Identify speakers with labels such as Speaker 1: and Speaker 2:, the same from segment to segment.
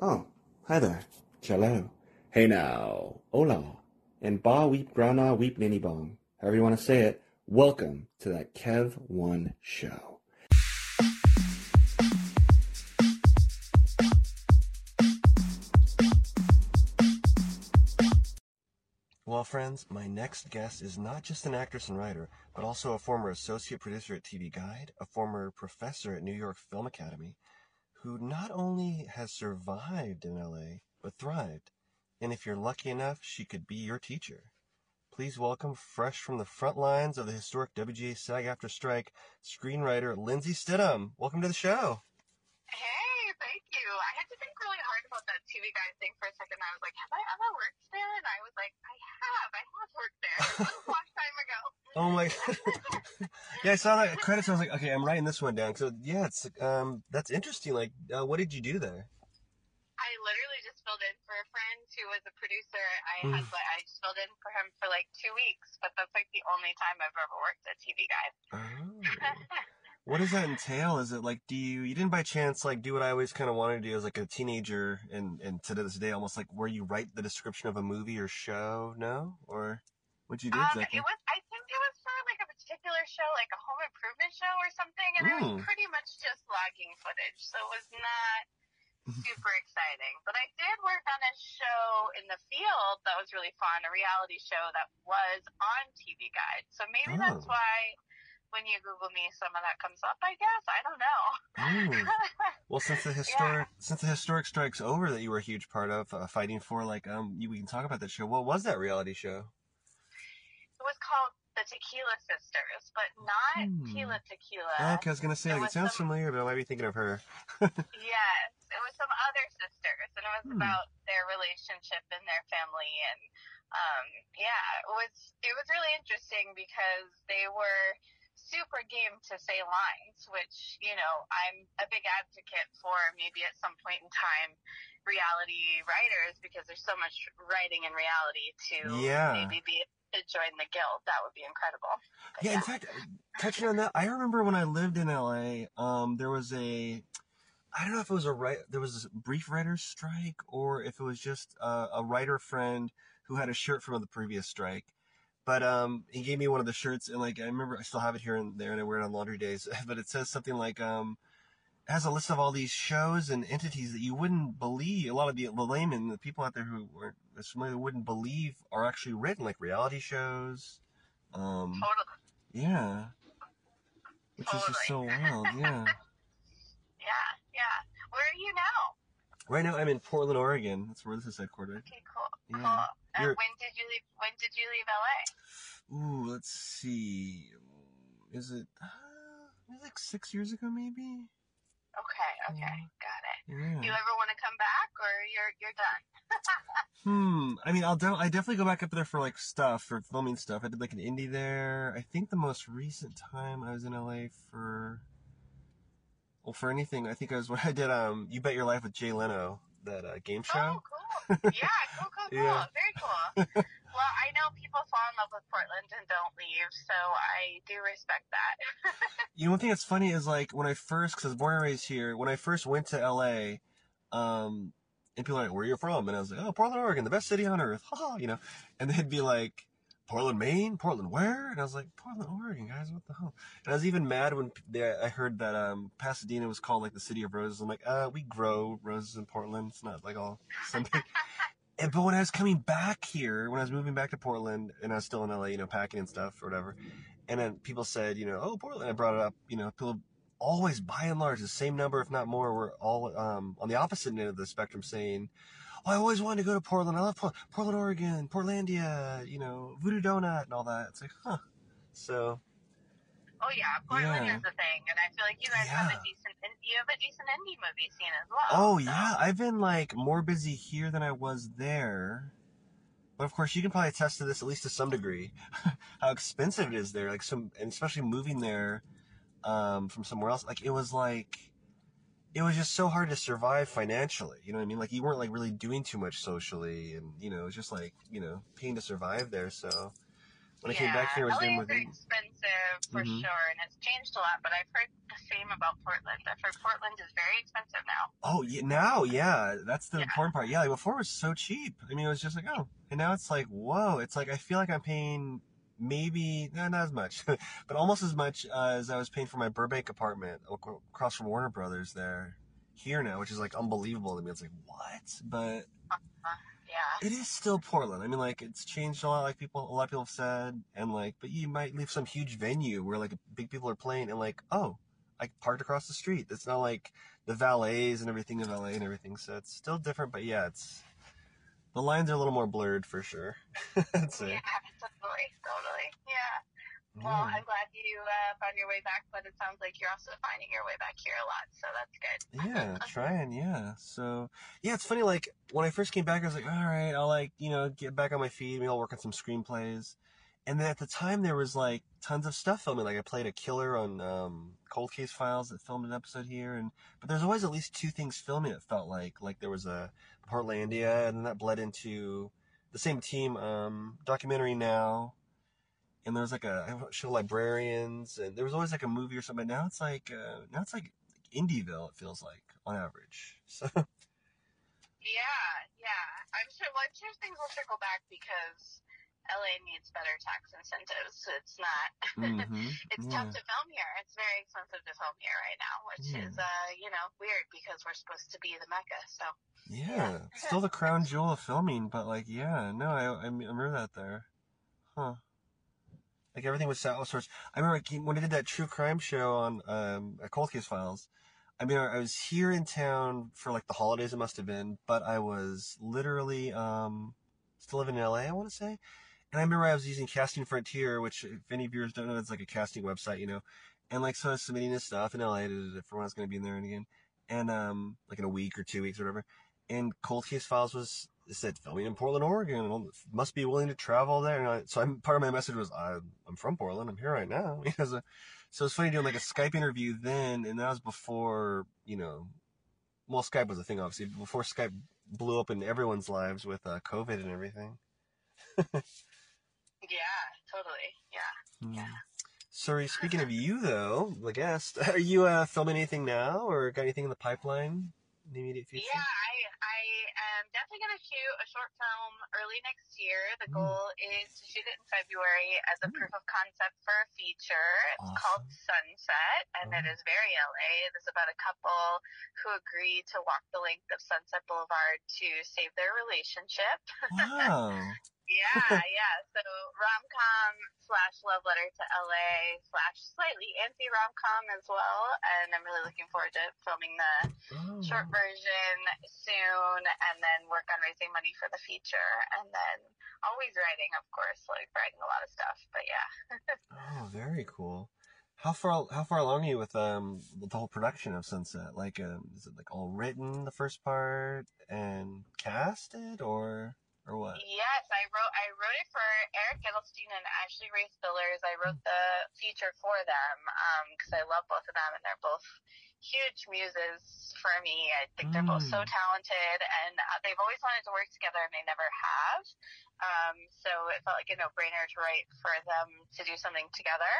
Speaker 1: Oh, hi there. Cello. Hey now. Hola. And ba weep grana weep ninny bong. However you want to say it. Welcome to that Kev One show.
Speaker 2: Well, friends, my next guest is not just an actress and writer, but also a former associate producer at TV Guide, a former professor at New York Film Academy, who not only has survived in LA, but thrived. And if you're lucky enough, she could be your teacher. Please welcome, fresh from the front lines of the historic WGA SAG-AFTRA strike, screenwriter Lindsay Stidham. Welcome to the show.
Speaker 3: Hey, thank you. I had to think really hard about that TV guide thing for a second. I was like, have I ever worked there? And I was like, I have. I have worked there. It was a long time ago.
Speaker 2: Oh my! yeah, I saw that credits. I was like, okay, I'm writing this one down. So yeah, it's um, that's interesting. Like, uh, what did you do there?
Speaker 3: I literally just filled in for a friend who was a producer. I
Speaker 2: Mm.
Speaker 3: had like, I just filled in for him for like two weeks, but that's like the only time I've ever worked at TV guide.
Speaker 2: Oh. What does that entail? Is it like, do you, you didn't by chance like do what I always kind of wanted to do as like a teenager and, and to this day, almost like where you write the description of a movie or show? No? Or what'd you do
Speaker 3: Um,
Speaker 2: exactly?
Speaker 3: it was. I think it was for particular show, like a home improvement show or something, and it
Speaker 2: Mm.
Speaker 3: was pretty much just logging footage. So it was not super exciting. But I did work on a show in the field that was really fun, a reality show that was on TV Guide. So maybe that's
Speaker 2: Oh.
Speaker 3: why when you Google me, some of that comes up. I guess I don't know.
Speaker 2: Oh. Well, since the historic, since the historic strike's over that you were a huge part of, uh, fighting for, like, um, you, we can talk about that show. What was that reality show?
Speaker 3: it was called the Tequila Sisters, but not
Speaker 2: Hmm.
Speaker 3: Tila Tequila.
Speaker 2: okay, I was gonna say,
Speaker 3: It
Speaker 2: like, it sounds
Speaker 3: some-
Speaker 2: familiar, but I might be thinking of her.
Speaker 3: Yes, it was some other sisters, and it was
Speaker 2: Hmm.
Speaker 3: about their relationship and their family, and um, yeah, it was it was really interesting because they were super game to say lines, which you know I'm a big advocate for. Maybe at some point in time, reality writers, because there's so much writing in reality to
Speaker 2: Yeah.
Speaker 3: maybe be to join the guild. That would be incredible. But
Speaker 2: Yeah, in fact, touching on that, I remember when I lived in LA, um, there was a, I don't know if it was a right, there was a brief writer's strike or if it was just a, a writer friend who had a shirt from the previous strike. But um, he gave me one of the shirts, and like I remember, I still have it here and there, and I wear it on laundry days. But it says something like, um, has a list of all these shows and entities that you wouldn't believe. A lot of the, the laymen, the people out there who weren't as familiar, wouldn't believe are actually written, like reality shows. Um,
Speaker 3: totally.
Speaker 2: yeah. Which is just so wild, yeah.
Speaker 3: Yeah, yeah. Where are you now?
Speaker 2: Right now I'm in Portland, Oregon. That's where this is headquartered.
Speaker 3: Okay, cool.
Speaker 2: Yeah.
Speaker 3: Cool. And
Speaker 2: You're-
Speaker 3: when did you leave? When did you leave LA?
Speaker 2: Ooh, let's see. Is it, uh, it like six years ago, maybe?
Speaker 3: Okay, okay, got it.
Speaker 2: Yeah.
Speaker 3: You ever want to come back, or you're you're done?
Speaker 2: Hmm. I mean, I'll de- I definitely go back up there for like stuff, for filming stuff. I did like an indie there. I think the most recent time I was in LA for, well, for anything, I think I was when I did um, You Bet Your Life with Jay Leno, that uh, game show.
Speaker 3: Oh, cool. Yeah, cool, cool, cool.
Speaker 2: Yeah.
Speaker 3: Very cool. Well, I know people fall in love with Portland and don't leave, so I do respect that.
Speaker 2: You know, one thing that's funny is like when I first, because I was born and raised here, when I first went to LA, um, and people are like, "Where are you from?" And I was like, "Oh, Portland, Oregon, the best city on earth." Ha you know, and they'd be like, "Portland, Maine, Portland, where?" And I was like, "Portland, Oregon, guys, what the hell?" And I was even mad when they, I heard that um, Pasadena was called like the city of roses. I'm like, "Uh, we grow roses in Portland. It's not like all something." And, but when I was coming back here, when I was moving back to Portland, and I was still in LA, you know, packing and stuff or whatever, and then people said, you know, oh, Portland. I brought it up. You know, people always, by and large, the same number, if not more, were all um, on the opposite end of the spectrum saying, oh, I always wanted to go to Portland. I love Por- Portland, Oregon, Portlandia, you know, Voodoo Donut and all that. It's like, huh. So,
Speaker 3: oh yeah, Portland
Speaker 2: Yeah.
Speaker 3: is a thing, and I feel like you guys have a decent you have a decent indie movie scene as well.
Speaker 2: oh,
Speaker 3: so-
Speaker 2: yeah, I've been like more busy here than I was there. But of course, you can probably attest to this at least to some degree, how expensive it is there. Like some, and especially moving there um, from somewhere else. Like it was like, it was just so hard to survive financially. You know what I mean? Like you weren't like really doing too much socially, and you know, it was just like you know, paying to survive there. So, When I came back here, I was
Speaker 3: LA
Speaker 2: doing
Speaker 3: is
Speaker 2: with
Speaker 3: very expensive for
Speaker 2: Mhm.
Speaker 3: sure, and it's changed a lot. But I've heard the same about Portland. I've heard Portland is very expensive now.
Speaker 2: Oh, yeah, now, yeah, that's the
Speaker 3: Yeah.
Speaker 2: important part. Yeah, like before it was so cheap. I mean, it was just like, oh, and now it's like, whoa, it's like I feel like I'm paying maybe eh, not as much, but almost as much uh, as I was paying for my Burbank apartment across from Warner Brothers there here now, which is like unbelievable to me. It's like what, but
Speaker 3: Yeah.
Speaker 2: it is still Portland. I mean, like it's changed a lot, like people, a lot of people have said, and like, but you might leave some huge venue where like big people are playing, and like, oh, I parked across the street. It's not like the valets and everything of LA and everything, so it's still different. But yeah, it's the lines are a little more blurred for sure.
Speaker 3: Yeah, totally, totally. Yeah. Well, I'm glad you uh, found your way back, but it sounds like you're also finding your way back here a lot, so that's good.
Speaker 2: yeah, trying, yeah. So, yeah, it's funny. Like when I first came back, I was like, all right, I'll like you know get back on my feet. Maybe I'll work on some screenplays. And then at the time, there was like tons of stuff filming. Like I played a killer on um, Cold Case Files that filmed an episode here, and but there's always at least two things filming. It felt like like there was a Portlandia, and then that bled into the same team um, documentary now. And there was like a show Librarians, and there was always like a movie or something. Now it's like uh, now it's like Indieville. It feels like on average. So
Speaker 3: Yeah, yeah. I'm sure. Well, I'm sure things will trickle back because LA needs better tax incentives. It's not.
Speaker 2: mhm,
Speaker 3: It's
Speaker 2: yeah.
Speaker 3: tough to film here. It's very expensive to film here right now, which
Speaker 2: Yeah.
Speaker 3: is, uh, you know, weird because we're supposed to be the mecca. So
Speaker 2: Yeah, still the crown jewel of filming, but like, yeah, no, I, I remember that there, huh? Like everything was outsourced. I remember when I did that true crime show on um, Cold Case Files. I mean, I was here in town for like the holidays. It must have been, but I was literally um, still living in LA. I want to say, and I remember I was using Casting Frontier, which if any viewers don't know, it's like a casting website, you know. And like, so I was submitting this stuff in LA for when I was going to be in there and again, and um, like in a week or two weeks or whatever and Cold Case Files was it said filming in Portland, Oregon. Must be willing to travel there. I, so I'm part of my message was I, I'm from Portland. I'm here right now. Uh, so it's funny doing like a Skype interview then, and that was before you know, well Skype was a thing obviously before Skype blew up in everyone's lives with uh, COVID and everything.
Speaker 3: yeah, totally. Yeah.
Speaker 2: Hmm. Sorry, speaking of you though, the guest, are you uh, filming anything now, or got anything in the pipeline in the immediate future?
Speaker 3: Yeah, I I am definitely gonna shoot a short film early next year. The
Speaker 2: Mm.
Speaker 3: goal is to shoot it in February as a
Speaker 2: Mm.
Speaker 3: proof of concept for a feature. It's called Sunset, and it
Speaker 2: Oh.
Speaker 3: is very LA. It is about a couple who agree to walk the length of Sunset Boulevard to save their relationship.
Speaker 2: Wow.
Speaker 3: Yeah, yeah. So rom com slash love letter to LA slash slightly anti rom com as well. And I'm really looking forward to filming the
Speaker 2: Oh.
Speaker 3: short version soon and then work on raising money for the feature. And then always writing, of course, like writing a lot of stuff. But yeah.
Speaker 2: Oh, very cool. How far how far along are you with um with the whole production of Sunset? Like, um, is it like all written the first part and casted, or or what?
Speaker 3: Yes, I wrote I wrote it for Eric Edelstein and Ashley Ray Spillers. I wrote the feature for them because I love both of them and they're both huge muses for me. I think they're both so
Speaker 2: Mm.
Speaker 3: talented and uh, they've always wanted to work together and they never have. Um, so it felt like a no-brainer to write for them to do something together.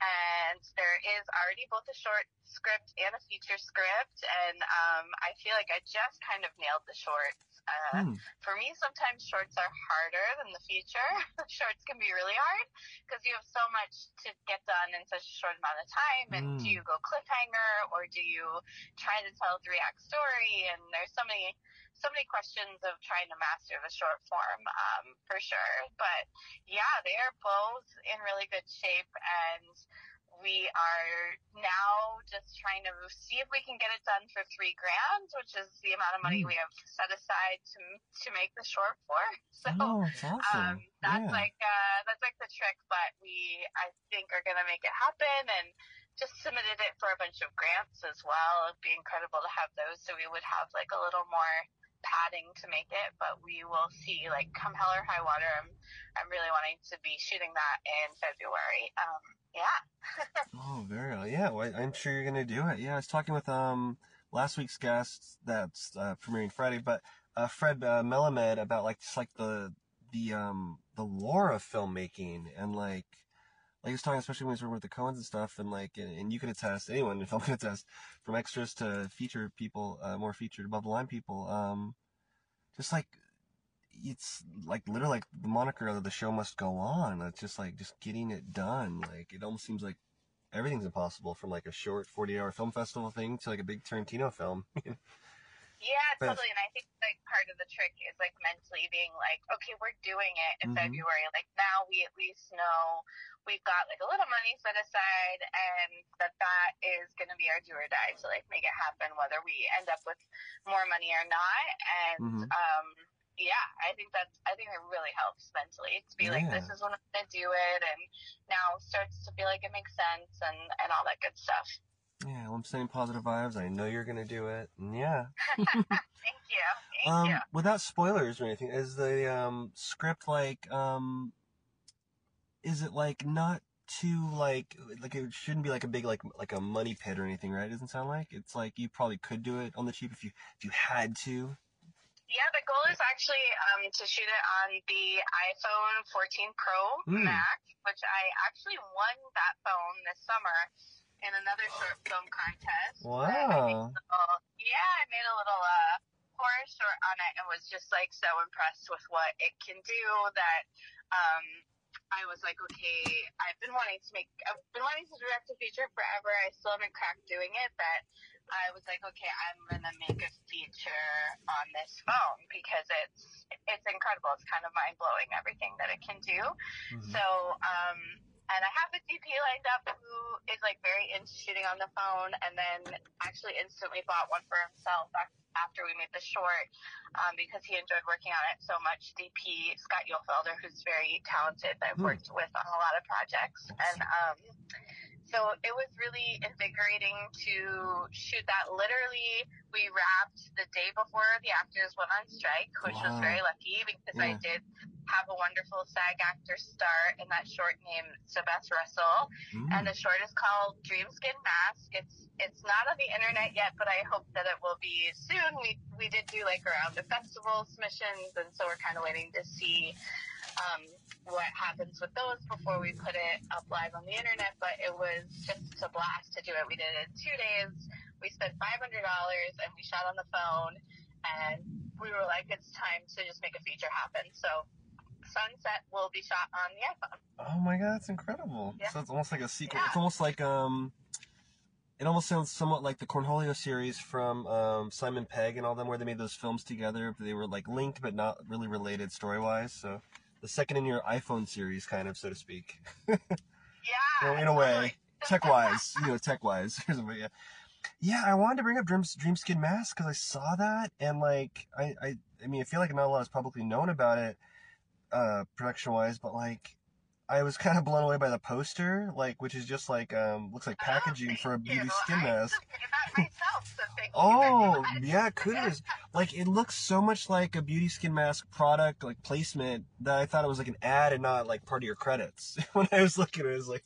Speaker 3: And there is already both a short script and a feature script, and um, I feel like I just kind of nailed the shorts. Uh,
Speaker 2: Hmm.
Speaker 3: for me, sometimes shorts are harder than the feature. shorts can be really hard because you have so much to get done in such a short amount of time. And
Speaker 2: Mm.
Speaker 3: do you go cliffhanger or do you try to tell a three act story? And there's so many, so many questions of trying to master the short form, um, for sure. But yeah, they are both in really good shape and we are now just trying to see if we can get it done for three grand, which is the amount of money
Speaker 2: Mm.
Speaker 3: we have set aside to to make the short for. So
Speaker 2: Oh, it's awesome.
Speaker 3: um, that's
Speaker 2: yeah.
Speaker 3: like uh, that's like the trick, but we I think are gonna make it happen and just submitted it for a bunch of grants as well. It'd be incredible to have those, so we would have like a little more padding to make it, but we will see. Like come hell or high water, I'm I'm really wanting to be shooting that in February. Um, yeah.
Speaker 2: Oh, very well. Yeah, well, I'm sure you're gonna do it. Yeah, I was talking with um last week's guest that's uh, premiering Friday, but uh, Fred uh, Melamed about like just like the the um the lore of filmmaking and like like was talking, especially when we were with the Coens and stuff, and like, and, and you can attest, anyone in film can attest, from extras to feature people, uh, more featured above the line people, um, just like it's like literally like the moniker of the show must go on. It's just like just getting it done. Like it almost seems like everything's impossible from like a short 40 hour film festival thing to like a big Tarantino film.
Speaker 3: Yeah, totally. And I think like part of the trick is like mentally being like, okay, we're doing it in
Speaker 2: Mhm.
Speaker 3: February. Like now we at least know we've got like a little money set aside and that that is going to be our do or die to like make it happen, whether we end up with more money or not. And,
Speaker 2: Mhm.
Speaker 3: um, yeah, I think that's, I think it really helps mentally to be like, this is when I'm going to do it. And now it starts to feel like it makes sense and, and all that good stuff.
Speaker 2: yeah, well, I'm sending positive vibes. I know you're gonna do it. And yeah.
Speaker 3: Thank you. Thank
Speaker 2: Um,
Speaker 3: you.
Speaker 2: without spoilers or anything, is the um script like um, is it like not too like like it shouldn't be like a big like like a money pit or anything, right? It doesn't sound like it's like you probably could do it on the cheap if you if you had to.
Speaker 3: Yeah, the goal is actually um, to shoot it on the iPhone 14 Pro
Speaker 2: Mm.
Speaker 3: Max, which I actually won that phone this summer in another short film contest. And I
Speaker 2: Wow.
Speaker 3: little- yeah, I made a little uh, horror short on it and was just like so impressed with what it can do that um, I was like, okay, I've been wanting to make, I've been wanting to direct a feature forever. I still haven't cracked doing it, but I was like, okay, I'm gonna make a feature on this phone because it's it's incredible. It's kind of mind blowing everything that it can do.
Speaker 2: Mhm.
Speaker 3: So, um, and I have a DP lined up who is like very into shooting on the phone, and then actually instantly bought one for himself after we made the short um, because he enjoyed working on it so much. DP Scott Yulfelder, who's very talented, that I've
Speaker 2: Hmm.
Speaker 3: worked with on a lot of projects, and um, so it was really invigorating to shoot that. Literally, we wrapped the day before the actors went on strike, which was very lucky because I did have a wonderful SAG actor star in that short named Sebeth Russell,
Speaker 2: Mm.
Speaker 3: and the short is called Dreamskin Mask. It's it's not on the internet yet, but I hope that it will be soon. We we did do like around of festival submissions, and so we're kind of waiting to see um, what happens with those before we put it up live on the internet. But it was just a blast to do it. We did it in two days. We spent five hundred dollars, and we shot on the phone, and we were like, it's time to just make a feature happen. So. Sunset will be shot on the iPhone.
Speaker 2: Oh my god, that's incredible.
Speaker 3: Yeah.
Speaker 2: So it's almost like a sequel.
Speaker 3: Yeah.
Speaker 2: It's almost like um it almost sounds somewhat like the Cornholio series from um, Simon Pegg and all them where they made those films together. They were like linked but not really related story wise. So the second in your iPhone series kind of so to speak.
Speaker 3: Yeah.
Speaker 2: Well, in a way. tech wise, you know, tech wise. yeah. Yeah, I wanted to bring up Dreams Skin Mask because I saw that and like I, I I mean I feel like not a lot is publicly known about it, uh, production wise, but like I was kind of blown away by the poster, like which is just like um looks like
Speaker 3: Oh,
Speaker 2: packaging
Speaker 3: thank
Speaker 2: for a
Speaker 3: you.
Speaker 2: beauty skin
Speaker 3: I
Speaker 2: mask.
Speaker 3: myself, so
Speaker 2: Oh, yeah, kudos. Like it looks so much like a beauty skin mask product, like placement, that I thought it was like an ad and not like part of your credits. when I was looking at it, I was like,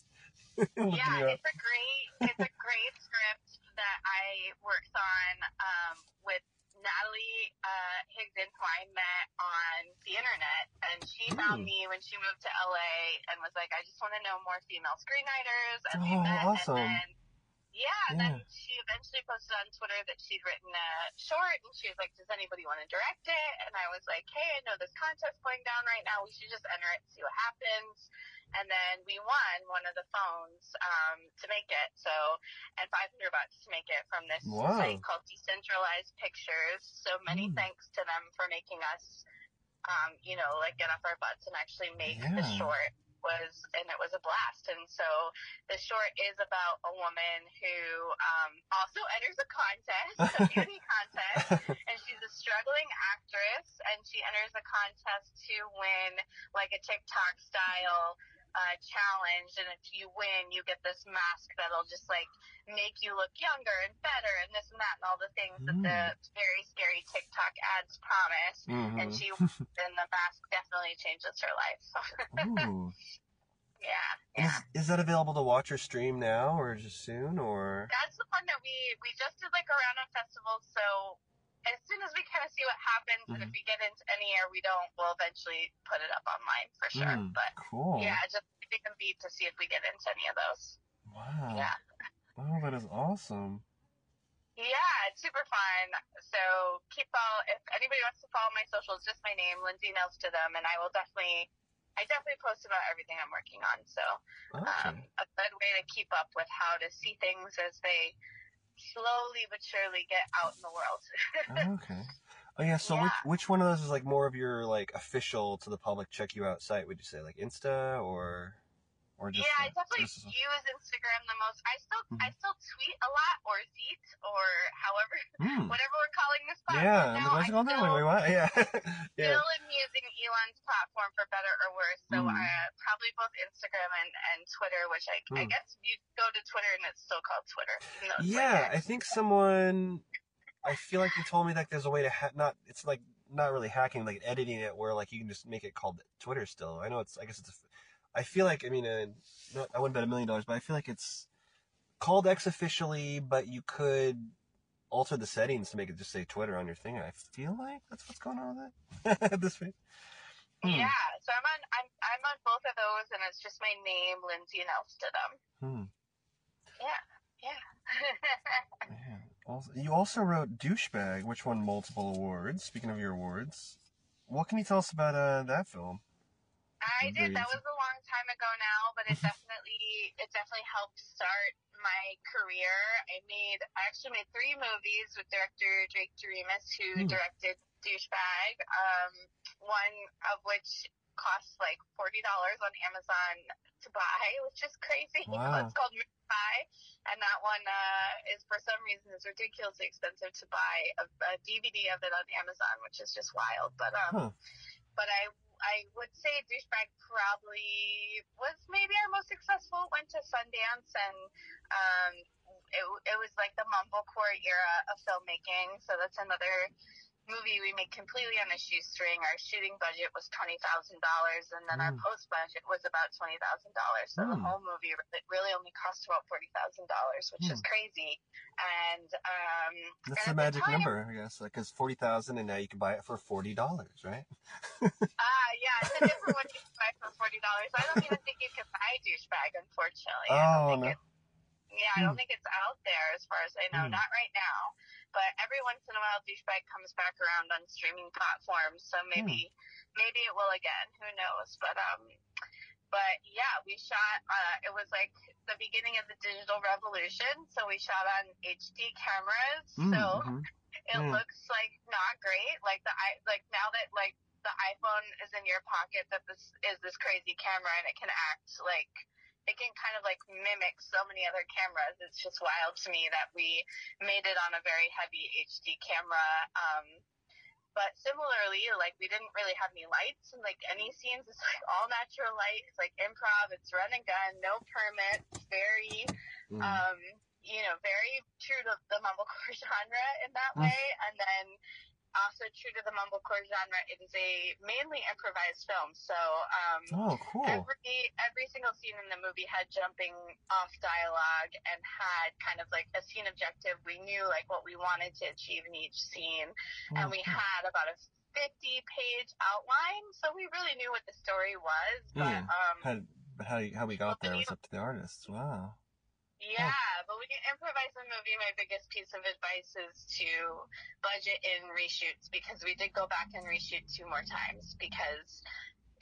Speaker 3: yeah,
Speaker 2: up.
Speaker 3: it's a great, it's a great script that I worked on um, with Natalie uh, Higdon, who I met on the internet, and she found
Speaker 2: Mm.
Speaker 3: me when she moved to LA and was like, "I just want to know more female screenwriters." And we
Speaker 2: Oh,
Speaker 3: met,
Speaker 2: awesome.
Speaker 3: and then yeah, and
Speaker 2: Yeah.
Speaker 3: then she eventually posted on Twitter that she'd written a short, and she was like, "Does anybody want to direct it?" And I was like, "Hey, I know this contest going down right now. We should just enter it and see what happens." And then we won one of the phones um, to make it. So, and 500 bucks to make it from this
Speaker 2: Wow.
Speaker 3: site called Decentralized Pictures. So many
Speaker 2: Mm.
Speaker 3: thanks to them for making us, um, you know, like get off our butts and actually make the short. Was and it was a blast. And so the short is about a woman who um, also enters a contest, a beauty contest, and she's a struggling actress, and she enters a contest to win like a TikTok style uh, challenge. And if you win, you get this mask that'll just like make you look younger and better, and this and that, and all the things that the very scary TikTok ads promise. And
Speaker 2: Mhm.
Speaker 3: she and the mask definitely changes her life.
Speaker 2: Ooh.
Speaker 3: yeah, yeah.
Speaker 2: Is, is that available to watch or stream now or just soon or?
Speaker 3: That's the one that we we just did like around a of. So as soon as we kind of see what happens, and if we get into any air we don't, we'll eventually put it up online for sure.
Speaker 2: Mm,
Speaker 3: But
Speaker 2: cool.
Speaker 3: yeah, just keeping a beat to see if we get into any of those.
Speaker 2: Wow.
Speaker 3: Yeah.
Speaker 2: Oh, that is awesome.
Speaker 3: Yeah, it's super fun. So keep follow if anybody wants to follow my socials, just my name, Lindsay Nails to them, and I will definitely I definitely post about everything I'm working on. So
Speaker 2: Okay.
Speaker 3: um, a good way to keep up with how to see things as they slowly but surely get out in the world.
Speaker 2: okay. Oh yeah. So which which one of those is like more of your like official to the public check you out site? Would you say like Insta or or just?
Speaker 3: yeah, I definitely
Speaker 2: just-
Speaker 3: use Instagram the most. I still
Speaker 2: Mhm.
Speaker 3: I still tweet a lot or Zeet or however
Speaker 2: Hmm.
Speaker 3: whatever we're calling this platform
Speaker 2: Yeah.
Speaker 3: now. I still,
Speaker 2: wait, wait, what? Yeah. yeah.
Speaker 3: still am using Elon's platform for better or worse. So
Speaker 2: Mm.
Speaker 3: uh, probably both Instagram and, and Twitter, which I, I
Speaker 2: Mm.
Speaker 3: guess you go to Twitter and it's still called Twitter. even though it's
Speaker 2: Yeah,
Speaker 3: like
Speaker 2: I think someone. I feel like you told me that there's a way to ha- not. It's like not really hacking, like editing it, where like you can just make it called Twitter. Still, I know it's. I guess it's. A, I feel like I mean, uh, not, I wouldn't bet a million dollars, but I feel like it's called X officially, but you could alter the settings to make it just say Twitter on your thing. I feel like that's what's going on with it at this point. Hmm.
Speaker 3: Yeah, so I'm on I'm I'm on both of those, and it's just my name, Lindsay, and else to them.
Speaker 2: Hmm.
Speaker 3: Yeah.
Speaker 2: Yeah. Also, you also wrote Douchebag, which won multiple awards. Speaking of your awards, what can you tell us about uh, that film?
Speaker 3: I did. That was a long time ago now, but it definitely it definitely helped start my career. I made I actually made three movies with director Drake Doremus, who
Speaker 2: Hmm.
Speaker 3: directed Douchebag. Um, one of which costs like forty dollars on Amazon to buy, which is crazy.
Speaker 2: Wow.
Speaker 3: it's called Buy, and that one uh, is for some reason is ridiculously expensive to buy a, a DVD of it on Amazon, which is just wild. But um,
Speaker 2: Huh.
Speaker 3: but I I would say douchebag probably was maybe our most successful. Went to Sundance and um, it it was like the mumblecore era of filmmaking. So that's another movie we made completely on a shoestring. Our shooting budget was twenty thousand dollars, and then our
Speaker 2: Mm.
Speaker 3: post budget was about twenty thousand dollars. So the
Speaker 2: Mm.
Speaker 3: whole movie really, really only cost about forty thousand dollars, which is crazy. And um,
Speaker 2: That's
Speaker 3: and
Speaker 2: the
Speaker 3: the
Speaker 2: magic
Speaker 3: time-
Speaker 2: number, I guess. Like, it's forty thousand, and now you can buy it for forty dollars, right?
Speaker 3: Ah, yeah, it's a different one you can buy for forty dollars. I don't even think you can buy douchebag, unfortunately. I don't
Speaker 2: Oh
Speaker 3: think
Speaker 2: no.
Speaker 3: it, yeah, I don't think it's out there as far as I know.
Speaker 2: Hmm.
Speaker 3: Not right now, but every once in a while, douchebag comes back around on streaming platforms. So maybe, maybe it will again. Who knows? But um, but yeah, we shot. Uh, it was like the beginning of the digital revolution. So we shot on HD cameras.
Speaker 2: Mm,
Speaker 3: So
Speaker 2: mhm.
Speaker 3: it
Speaker 2: Mm.
Speaker 3: looks like not great. Like the i like now that like the iPhone is in your pocket, that this is this crazy camera and it can act like it can kind of like mimic so many other cameras. It's just wild to me that we made it on a very heavy HD camera. Um, but similarly, like we didn't really have any lights and like any scenes. It's like all natural light. It's like improv. It's run and gun, no permits. Very
Speaker 2: Mm.
Speaker 3: um, you know, very true to the mumblecore genre in that
Speaker 2: Mm.
Speaker 3: way, and then also true to the mumblecore genre, it is a mainly improvised film. So um,
Speaker 2: Oh, cool.
Speaker 3: every every single scene in the movie had jumping off dialogue and had kind of like a scene objective. We knew like what we wanted to achieve in each scene, and
Speaker 2: Oh,
Speaker 3: we
Speaker 2: cool.
Speaker 3: had about a 50 page outline, so we really knew what the story was. But
Speaker 2: Yeah.
Speaker 3: um,
Speaker 2: How, how, how we got there was up to the artists. Wow.
Speaker 3: Yeah, but when you improvise a movie, my biggest piece of advice is to budget in reshoots because we did go back and reshoot two more times because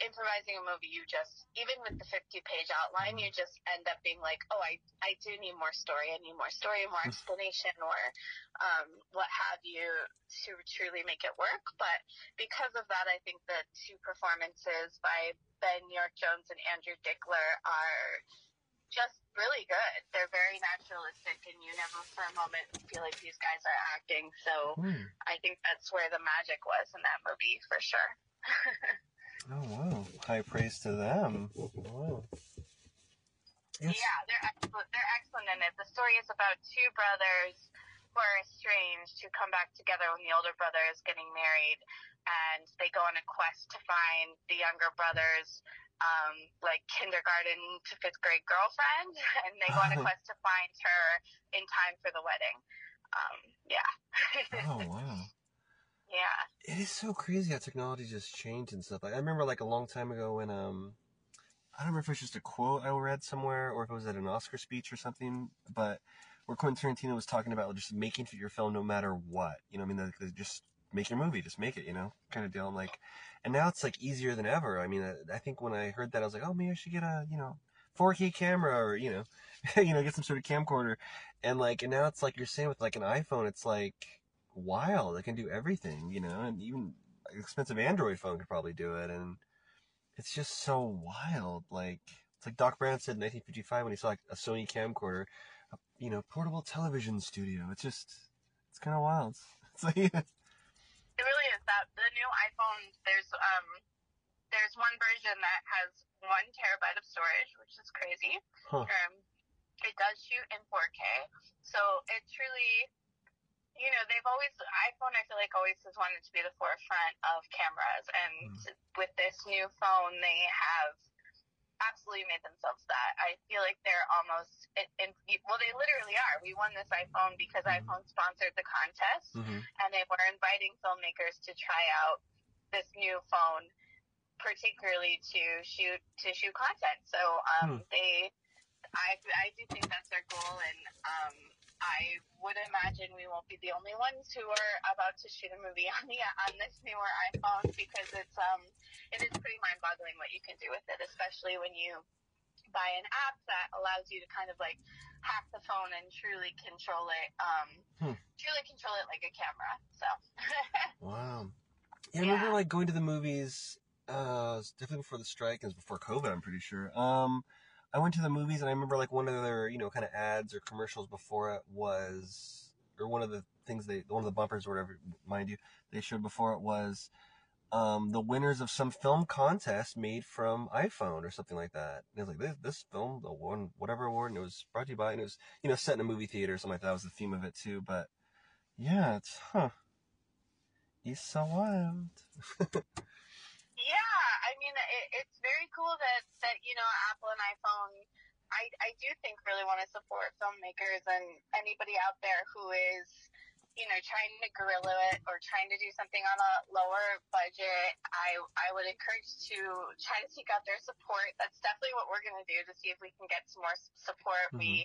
Speaker 3: improvising a movie, you just, even with the 50 page outline, you just end up being like, oh, I, I do need more story. I need more story, more explanation or um, what have you to truly make it work. But because of that, I think the two performances by Ben York Jones and Andrew Dickler are just really good. They're very naturalistic, and you never for a moment feel like these guys are acting. So
Speaker 2: Hmm.
Speaker 3: I think that's where the magic was in that movie for sure.
Speaker 2: Oh, wow. High praise to them. Wow. Yes.
Speaker 3: Yeah, they're excellent. They're excellent in it. The story is about two brothers who are estranged who come back together when the older brother is getting married, and they go on a quest to find the younger brother's um, like kindergarten to fifth grade girlfriend, and they go on a quest to find her in time for the wedding. Um, yeah.
Speaker 2: Oh, wow.
Speaker 3: yeah.
Speaker 2: it is so crazy how technology just changed and stuff. Like I remember like a long time ago when um I don't remember if it was just a quote I read somewhere or if it was at an Oscar speech or something, but where Quentin Tarantino was talking about just making your film no matter what. You know, I mean, like, just make your movie, just make it, you know, kind of deal. I'm like, and now it's like easier than ever. I mean, I, I think when I heard that, I was like, oh, maybe I should get a, you know, 4K camera or, you know, you know, get some sort of camcorder. And like, and now it's like you're saying with like an iPhone, it's like wild. It can do everything, you know, and even expensive Android phone could probably do it. And it's just so wild. Like, it's like Doc Brown said in 1955 when he saw like a Sony camcorder, a, you know, portable television studio. It's just, it's kind of wild. It's like,
Speaker 3: that the new iPhone. There's um, there's one version that has one terabyte of storage, which is crazy.
Speaker 2: Huh.
Speaker 3: Um, it does shoot in 4K, so it truly, you know, they've always iPhone. I feel like always has wanted to be the forefront of cameras, and
Speaker 2: Mm.
Speaker 3: with this new phone, they have absolutely made themselves that. I feel like they're almost, in, well, they literally are. We won this iPhone because
Speaker 2: Mhm.
Speaker 3: iPhone sponsored the contest
Speaker 2: hmm
Speaker 3: and they were inviting filmmakers to try out this new phone, particularly to shoot to shoot content. So um,
Speaker 2: Hmm.
Speaker 3: they, I I do think that's their goal, and um, I would imagine we won't be the only ones who are about to shoot a movie on the on this newer iPhone because it's um it is pretty mind boggling what you can do with it, especially when you buy an app that allows you to kind of like hack the phone and truly control it um
Speaker 2: Hmm.
Speaker 3: truly control it like a camera so
Speaker 2: Wow. Yeah, I remember
Speaker 3: Yeah.
Speaker 2: like going to the movies. Uh, definitely before the strike. It was before COVID. I'm pretty sure. Um, I went to the movies and I remember like one of their you know kind of ads or commercials before it was, or one of the things they one of the bumpers or whatever, mind you, they showed before it was. Um, the winners of some film contest made from iPhone or something like that. And it was like this, this film, the one whatever award, and it was brought to you by, and it was you know set in a movie theater or something like that. was the theme of it too. But yeah, it's huh. He's so wild.
Speaker 3: yeah i mean it, it's very cool that that you know apple and iphone i i do think really want to support filmmakers and anybody out there who is you know trying to guerrilla it or trying to do something on a lower budget i i would encourage to try to seek out their support. That's definitely what we're going to do to see if we can get some more support. We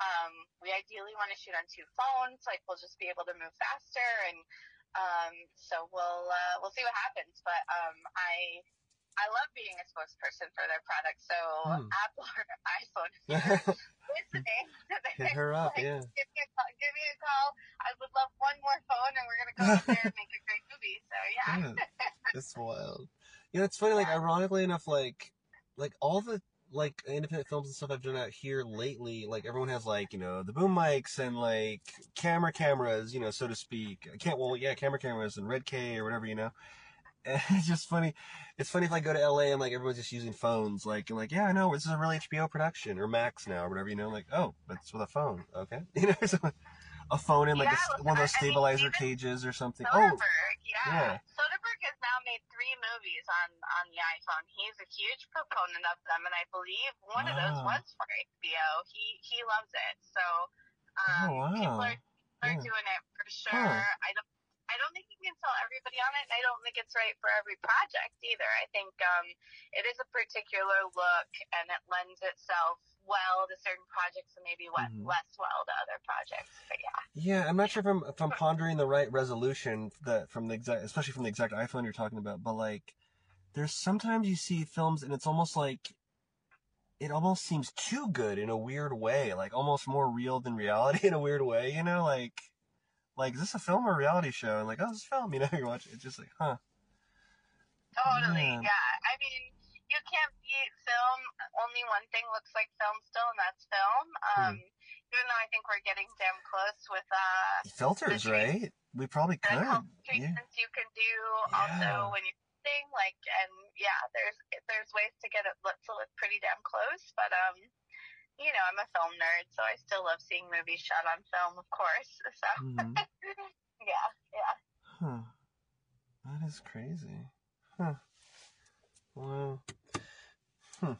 Speaker 3: um we ideally want to shoot on two phones like we'll just be able to move faster and um so we'll uh, we'll see what happens. But um i I love being a spokesperson for their product. So
Speaker 2: Hmm.
Speaker 3: Apple or iPhone, listening,
Speaker 2: Hit her up,
Speaker 3: like,
Speaker 2: yeah.
Speaker 3: Give me, a call, give me a call. I would love one more phone, and we're gonna go out there and make a great movie. So yeah.
Speaker 2: Yeah, it's wild. Yeah, it's funny. Like, ironically enough, like, like all the like independent films and stuff I've done out here lately, like everyone has like you know the boom mics and like camera cameras, you know, so to speak. I can't. Well, yeah, camera cameras and Red K or whatever, you know. It's just funny. It's funny if I go to LA and like everyone's just using phones, like and like yeah, I know this is a real HBO production or Max now or whatever, you know. Like oh, but it's with a phone, okay, you know, so a phone in like a, one of those
Speaker 3: I mean,
Speaker 2: stabilizer cages or something. Oh,
Speaker 3: Soderbergh, yeah.
Speaker 2: yeah.
Speaker 3: Soderbergh has now made three movies on on the iPhone. He's a huge proponent of them, and I believe one of those
Speaker 2: Wow.
Speaker 3: was for HBO. He he loves it. So um,
Speaker 2: Oh, wow.
Speaker 3: people are, are
Speaker 2: Yeah.
Speaker 3: doing it for sure.
Speaker 2: Huh.
Speaker 3: I don't. I don't think you can sell everybody on it, and I don't think it's right for every project either. I think um, it is a particular look, and it lends itself well to certain projects, and maybe what
Speaker 2: Mhm.
Speaker 3: less well to other projects. But yeah.
Speaker 2: Yeah, I'm not sure if I'm if I'm pondering the right resolution that from the exact, especially from the exact iPhone you're talking about. But like, there's sometimes you see films and it's almost like it almost seems too good in a weird way, like almost more real than reality in a weird way. You know, like like is this a film or a reality show? And like, oh, this is a film. You know, you watch it, it's just like, huh?
Speaker 3: Totally,
Speaker 2: Yeah.
Speaker 3: yeah. I mean, you can't beat film. Only one thing looks like film still, and that's film. Um, Even though I think we're getting damn close with uh,
Speaker 2: Filters, right? We probably could.
Speaker 3: health
Speaker 2: Yeah.
Speaker 3: treatments you can do.
Speaker 2: Yeah.
Speaker 3: Also, when you're sing, like, and yeah, there's there's ways to get it look, to look pretty damn close. But um, you know, I'm a film nerd, so I still love seeing movies shot on film, of course. So
Speaker 2: Mhm.
Speaker 3: yeah, yeah.
Speaker 2: Huh. That is crazy. Huh. Wow. Hmm.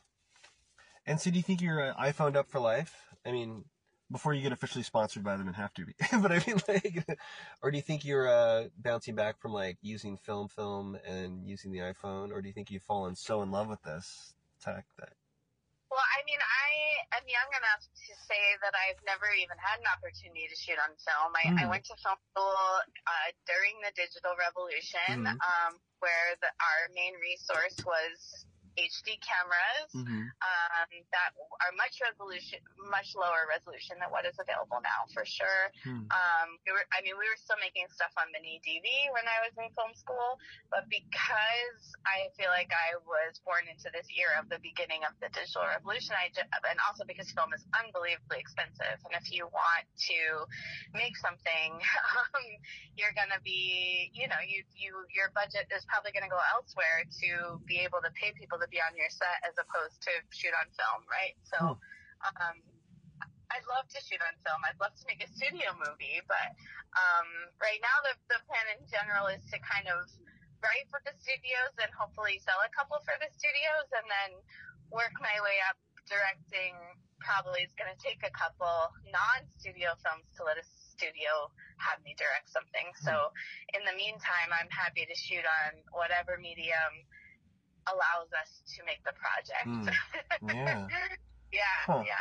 Speaker 2: And so do you think you're uh, iPhoned up for life? I mean, before you get officially sponsored by them and have to be. but I mean, like, or do you think you're uh, bouncing back from like using film, film, and using the iPhone, or do you think you've fallen so in love with this tech that?
Speaker 3: Well, I mean, I am young enough to say that I've never even had an opportunity to shoot on film. I, I
Speaker 2: Mm.
Speaker 3: went to film school uh, during the digital revolution,
Speaker 2: Mhm.
Speaker 3: um, where the, our main resource was HD cameras
Speaker 2: Mm-hmm.
Speaker 3: um, that are much resolution, much lower resolution than what is available now, for sure.
Speaker 2: Hmm.
Speaker 3: Um, we were, I mean, we were still making stuff on mini DV when I was in film school, but because I feel like I was born into this era of the beginning of the digital revolution, I ju- and also because film is unbelievably expensive, and if you want to make something, um, you're gonna be, you know, you you your budget is probably gonna go elsewhere to be able to pay people to be on your set as opposed to shoot on film, right? So. Um, I'd love to shoot on film. I'd love to make a studio movie, but um, right now the the plan in general is to kind of write for the studios and hopefully sell a couple for the studios, and then work my way up directing. Probably is going to take a couple non-studio films to let a studio have me direct something. So in the meantime, I'm happy to shoot on whatever medium allows us to make the project.
Speaker 2: Mm. Yeah.
Speaker 3: yeah,
Speaker 2: Huh.
Speaker 3: yeah.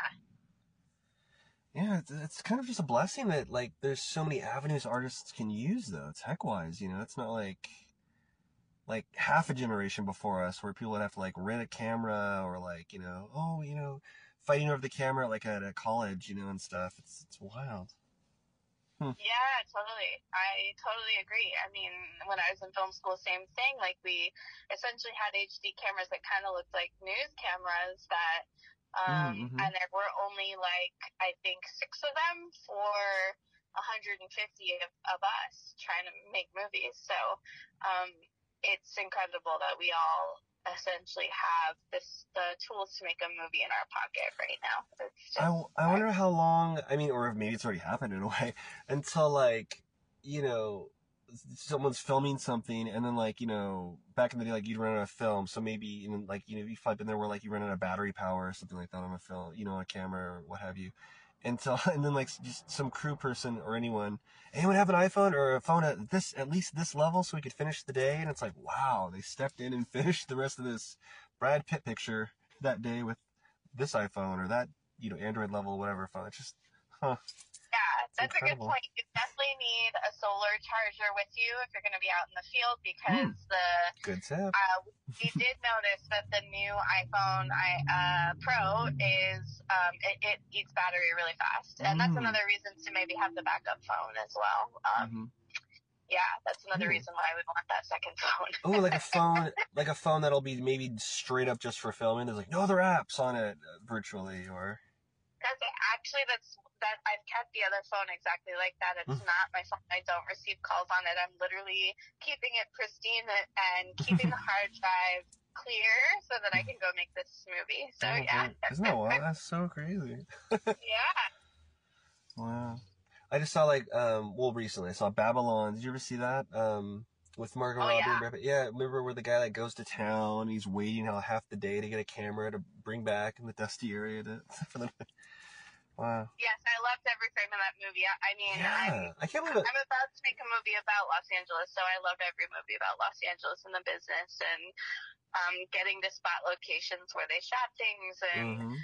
Speaker 2: Yeah, it's, it's kind of just a blessing that like there's so many avenues artists can use though, tech wise. You know, it's not like like half a generation before us where people would have to like rent a camera or like you know, oh you know, fighting over the camera like at a college, you know, and stuff. It's it's wild.
Speaker 3: Yeah, totally. I totally agree. I mean, when I was in film school, same thing. Like we essentially had HD cameras that kind of looked like news cameras that, um,
Speaker 2: Mm, mhm.
Speaker 3: and there were only like, I think six of them for 150 of, of us trying to make movies. So, um, it's incredible that we all essentially have this, the tools to make a movie in our pocket right now. Just,
Speaker 2: I, w- I wonder how long, I mean, or if maybe it's already happened in a way, until like, you know, someone's filming something and then like, you know, back in the day, like you'd run out of film. So maybe, you know, like, you know, you find in there where like you run out of battery power or something like that on a film, you know, on a camera or what have you. Until, and then like just some crew person or anyone, anyone have an iPhone or a phone at this, at least this level so we could finish the day? And it's like, wow, they stepped in and finished the rest of this Brad Pitt picture that day with this iPhone or that you know, Android level, whatever phone. It's just, huh.
Speaker 3: That's a good point. You definitely need a solar charger with you if you're going to be out in the field because
Speaker 2: Hmm.
Speaker 3: the
Speaker 2: Good tip.
Speaker 3: uh, we did notice that the new iPhone I, uh, Pro is um, it, it eats battery really fast, and that's
Speaker 2: Mm.
Speaker 3: another reason to maybe have the backup phone as well. Um,
Speaker 2: hmm
Speaker 3: Yeah, that's another
Speaker 2: Hmm.
Speaker 3: reason why we want that second phone.
Speaker 2: Oh, like a phone, like a phone that'll be maybe straight up just for filming. There's like no other apps on it uh, virtually, or
Speaker 3: Because actually, that's that I've kept the other phone exactly like that. It's
Speaker 2: Mm.
Speaker 3: not my phone. I don't receive calls on it. I'm literally keeping it pristine and keeping the hard drive clear so that I can go make this movie. So
Speaker 2: Oh,
Speaker 3: yeah,
Speaker 2: isn't that wild? That's so crazy.
Speaker 3: yeah.
Speaker 2: Wow. I just saw like um well recently I saw Babylon. Did you ever see that? Um with Margot
Speaker 3: Oh,
Speaker 2: Robbie
Speaker 3: yeah.
Speaker 2: and Brad Pitt? Yeah, remember where the guy like goes to town, he's waiting how half the day to get a camera to bring back in the dusty area to for the Wow.
Speaker 3: Yes, I loved every frame of that movie. I, I mean, I'm
Speaker 2: Yeah. I can't believe it.
Speaker 3: I'm about to make a movie about Los Angeles, so I love every movie about Los Angeles and the business and um, getting to spot locations where they shot things. And
Speaker 2: Mhm.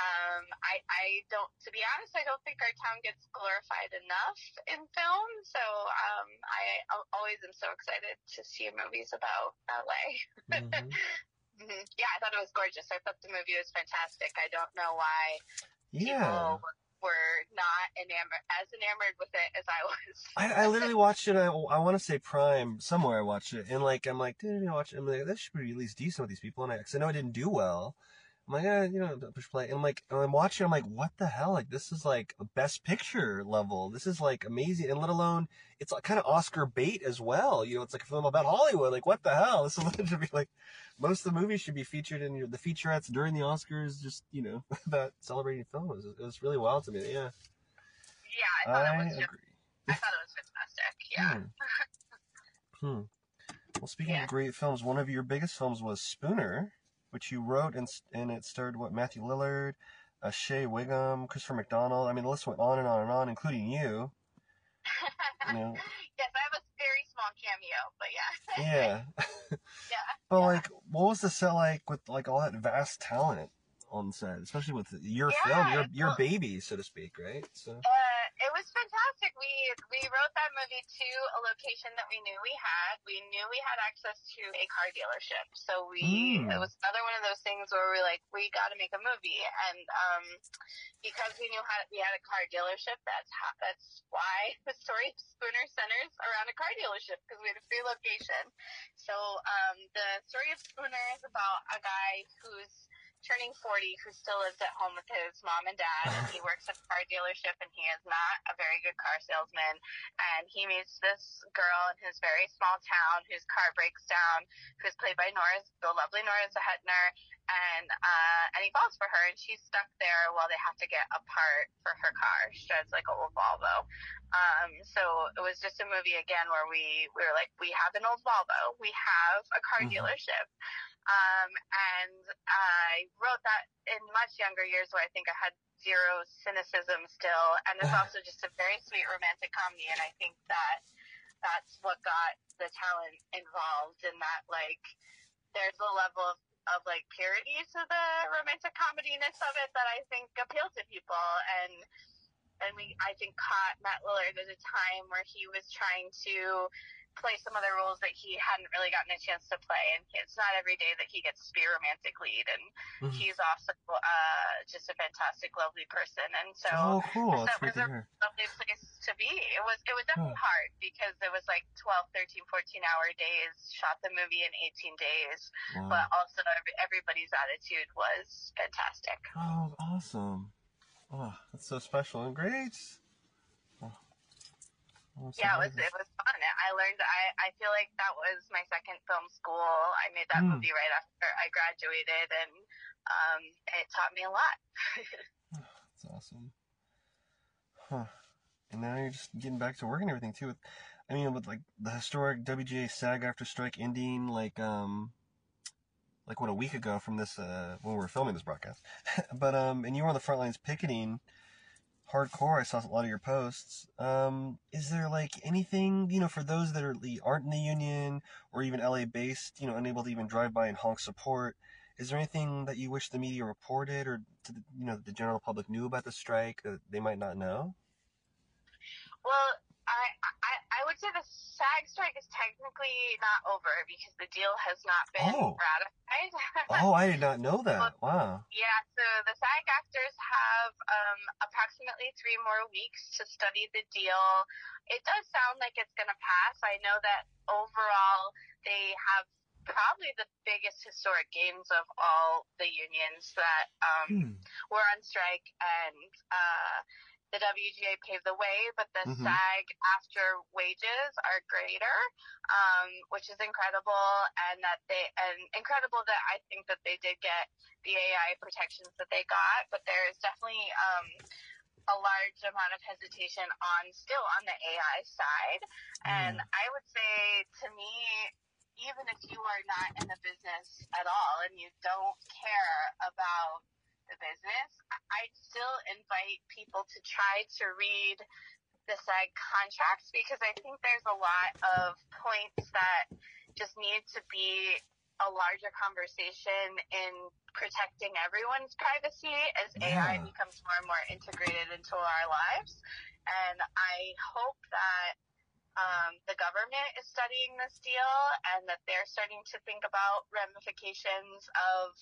Speaker 3: um, I, I don't, to be honest, I don't think our town gets glorified enough in film. So um, I al- always am so excited to see movies about LA.
Speaker 2: Mhm.
Speaker 3: Mhm. Yeah, I thought it was gorgeous. I thought the movie was fantastic. I don't know why
Speaker 2: Yeah.
Speaker 3: people were not enamored as enamored with it as I was.
Speaker 2: I, I literally watched it. I, I want to say Prime somewhere. I watched it, and like I'm like, did I watch it? I'm like, that should be at least decent with these people. And I, cause I know I didn't do well. I'm like, eh, you know, push play. And I'm like, and I'm watching. I'm like, what the hell? Like, this is like a Best Picture level. This is like amazing, and let alone it's kind of Oscar bait as well. You know, it's like a film about Hollywood. Like, what the hell? This is be like most of the movies should be featured in your, the featurettes during the Oscars. Just you know, about celebrating film. It was, it was really wild to me. Yeah,
Speaker 3: yeah, I thought
Speaker 2: I
Speaker 3: it was just,
Speaker 2: agree.
Speaker 3: I thought it was fantastic. Yeah.
Speaker 2: Hmm. hmm. Well, speaking
Speaker 3: Yeah.
Speaker 2: of great films, one of your biggest films was Spooner, which you wrote and and it starred what Matthew Lillard, uh, Shea Whigham, Christopher McDonald. I mean, the list went on and on and on, including you. You know,
Speaker 3: yes, I have a very small cameo, but yeah.
Speaker 2: yeah.
Speaker 3: yeah.
Speaker 2: But
Speaker 3: yeah.
Speaker 2: like, what was the set like with like all that vast talent on set, especially with your
Speaker 3: Yeah,
Speaker 2: film, your your
Speaker 3: well-
Speaker 2: baby, so to speak, right? So.
Speaker 3: Uh, it was fantastic. We we wrote that movie to a location that we knew we had. We knew we had access to a car dealership, so we
Speaker 2: Mm.
Speaker 3: it was another one of those things where we're like, we got to make a movie, and um, because we knew how we had a car dealership, that's how that's why the story of Spooner centers around a car dealership because we had a free location. So um, the story of Spooner is about a guy who's turning 40 who still lives at home with his mom and dad and he works at a car dealership and he is not a very good car salesman. And he meets this girl in his very small town whose car breaks down who's played by Nora the lovely Nora Zehetner and uh and he falls for her and she's stuck there while they have to get a part for her car. She drives like a old Volvo. Um so it was just a movie again where we we were like we have an old Volvo. We have a car
Speaker 2: Mhm.
Speaker 3: dealership. Um, and I wrote that in much younger years where I think I had zero cynicism still. And it's also just a very sweet romantic comedy. And I think that that's what got the talent involved in that, like, there's a level of, of like purity to the romantic comediness of it that I think appealed to people. And, and we, I think caught Matt Lillard at a time where he was trying to play some other roles that he hadn't really gotten a chance to play. And it's not every day that he gets to be a romantic lead. And
Speaker 2: Mhm.
Speaker 3: he's also uh, just a fantastic, lovely person. And so
Speaker 2: Oh, cool.
Speaker 3: That was a
Speaker 2: hear.
Speaker 3: lovely place to be. It was it was definitely hard because it was like 12, 13, 14 hour days. Shot the movie in 18 days,
Speaker 2: Wow.
Speaker 3: but also every- everybody's attitude was fantastic.
Speaker 2: Oh, awesome. Oh, that's so special and great. So
Speaker 3: Yeah, it was it was fun. I learned. I I feel like that was my second film school. I made that
Speaker 2: Hmm.
Speaker 3: movie right after I graduated, and um, it taught me a lot.
Speaker 2: That's awesome. Huh. And now you're just getting back to work and everything too. With, I mean, with like the historic WGA SAG-AFTRA strike ending, like um, like what a week ago from this uh when we were filming this broadcast. but um, and you were on the front lines picketing hardcore. I saw a lot of your posts. Um, is there like anything you know for those that are aren't in the union or even LA based, you know, unable to even drive by and honk support? Is there anything that you wish the media reported or to the, you know the general public knew about the strike that they might not know?
Speaker 3: Well, I, would say the SAG strike is technically not over because the deal has not been
Speaker 2: Oh.
Speaker 3: ratified.
Speaker 2: Oh, I did not know that. Wow.
Speaker 3: Yeah, so the SAG actors have um, approximately three more weeks to study the deal. It does sound like it's going to pass. I know that overall they have probably the biggest historic gains of all the unions that um,
Speaker 2: Hmm.
Speaker 3: were on strike, and uh, the WGA paved the way, but the
Speaker 2: Mhm.
Speaker 3: SAG after wages are greater, um, which is incredible, and that they and incredible that I think that they did get the AI protections that they got, but there is definitely um, a large amount of hesitation on still on the AI side, and
Speaker 2: Mm.
Speaker 3: I would say to me. Even if you are not in the business at all and you don't care about the business, I'd still invite people to try to read the SAG contracts because I think there's a lot of points that just need to be a larger conversation in protecting everyone's privacy as AI
Speaker 2: Yeah.
Speaker 3: becomes more and more integrated into our lives. And I hope that um, the government is studying this deal and that they're starting to think about ramifications of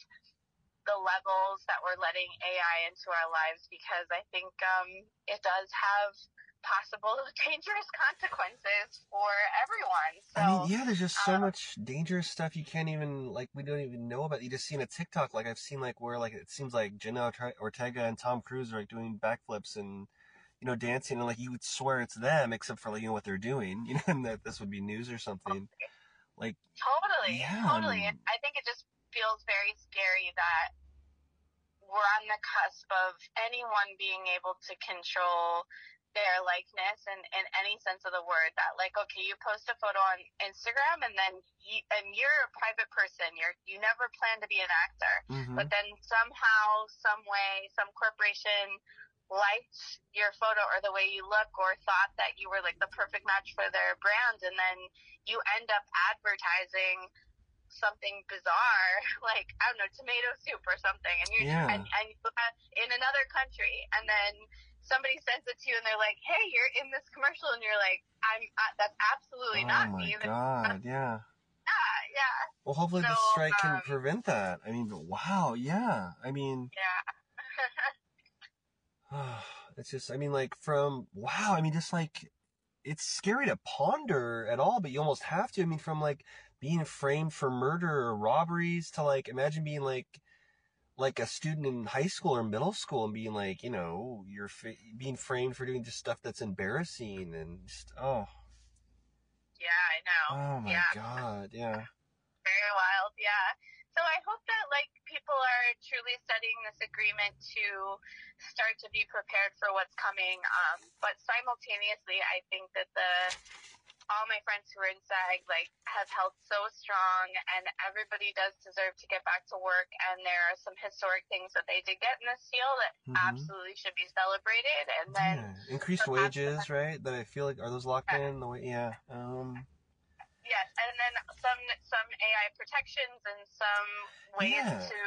Speaker 3: the levels that we're letting AI into our lives because I think um, it does have possible dangerous consequences for everyone. So
Speaker 2: I mean, yeah, there's just so
Speaker 3: um,
Speaker 2: much dangerous stuff you can't even like we don't even know about. You just see in a TikTok, like I've seen like where like it seems like Jenna Ortega and Tom Cruise are like doing backflips and you know dancing, and like you would swear it's them, except for like you know what they're doing, you know, and that this would be news or something. Like,
Speaker 3: Totally,
Speaker 2: Yeah,
Speaker 3: totally. And I think it just feels very scary that we're on the cusp of anyone being able to control their likeness and in any sense of the word that like okay you post a photo on instagram and then you, and you're a private person. You're you never plan to be an actor.
Speaker 2: Mhm.
Speaker 3: but then somehow some way some corporation liked your photo or the way you look or thought that you were like the perfect match for their brand. And then you end up advertising something bizarre like i don't know tomato soup or something and you're
Speaker 2: Yeah.
Speaker 3: and, and in another country and then somebody sends it to you and they're like hey you're in this commercial and you're like i'm uh, that's absolutely
Speaker 2: oh
Speaker 3: not
Speaker 2: my god, yeah.
Speaker 3: yeah yeah
Speaker 2: Well, hopefully
Speaker 3: So,
Speaker 2: strike can
Speaker 3: um,
Speaker 2: prevent that. I mean, wow, yeah. I mean,
Speaker 3: yeah
Speaker 2: it's just, I mean, like from wow. I mean, just like it's scary to ponder at all, but you almost have to. I mean, from like being framed for murder or robberies to like imagine being like like a student in high school or middle school and being like, you know, you're fa- being framed for doing just stuff that's embarrassing and just oh,
Speaker 3: yeah i know.
Speaker 2: Oh my
Speaker 3: yeah.
Speaker 2: God, yeah.
Speaker 3: very wild yeah. So i hope that like people are truly studying this agreement to start to be prepared for what's coming um, but simultaneously i think that the all my friends who are in SAG like have held so strong and everybody does deserve to get back to work and there are some historic things that they did get in this deal that
Speaker 2: Mhm.
Speaker 3: absolutely should be celebrated and then
Speaker 2: yeah. Increased
Speaker 3: perhaps-
Speaker 2: wages, right? That I feel like are those locked in? The way, yeah. Um,
Speaker 3: yes and then some some AI protections and some ways
Speaker 2: Yeah.
Speaker 3: to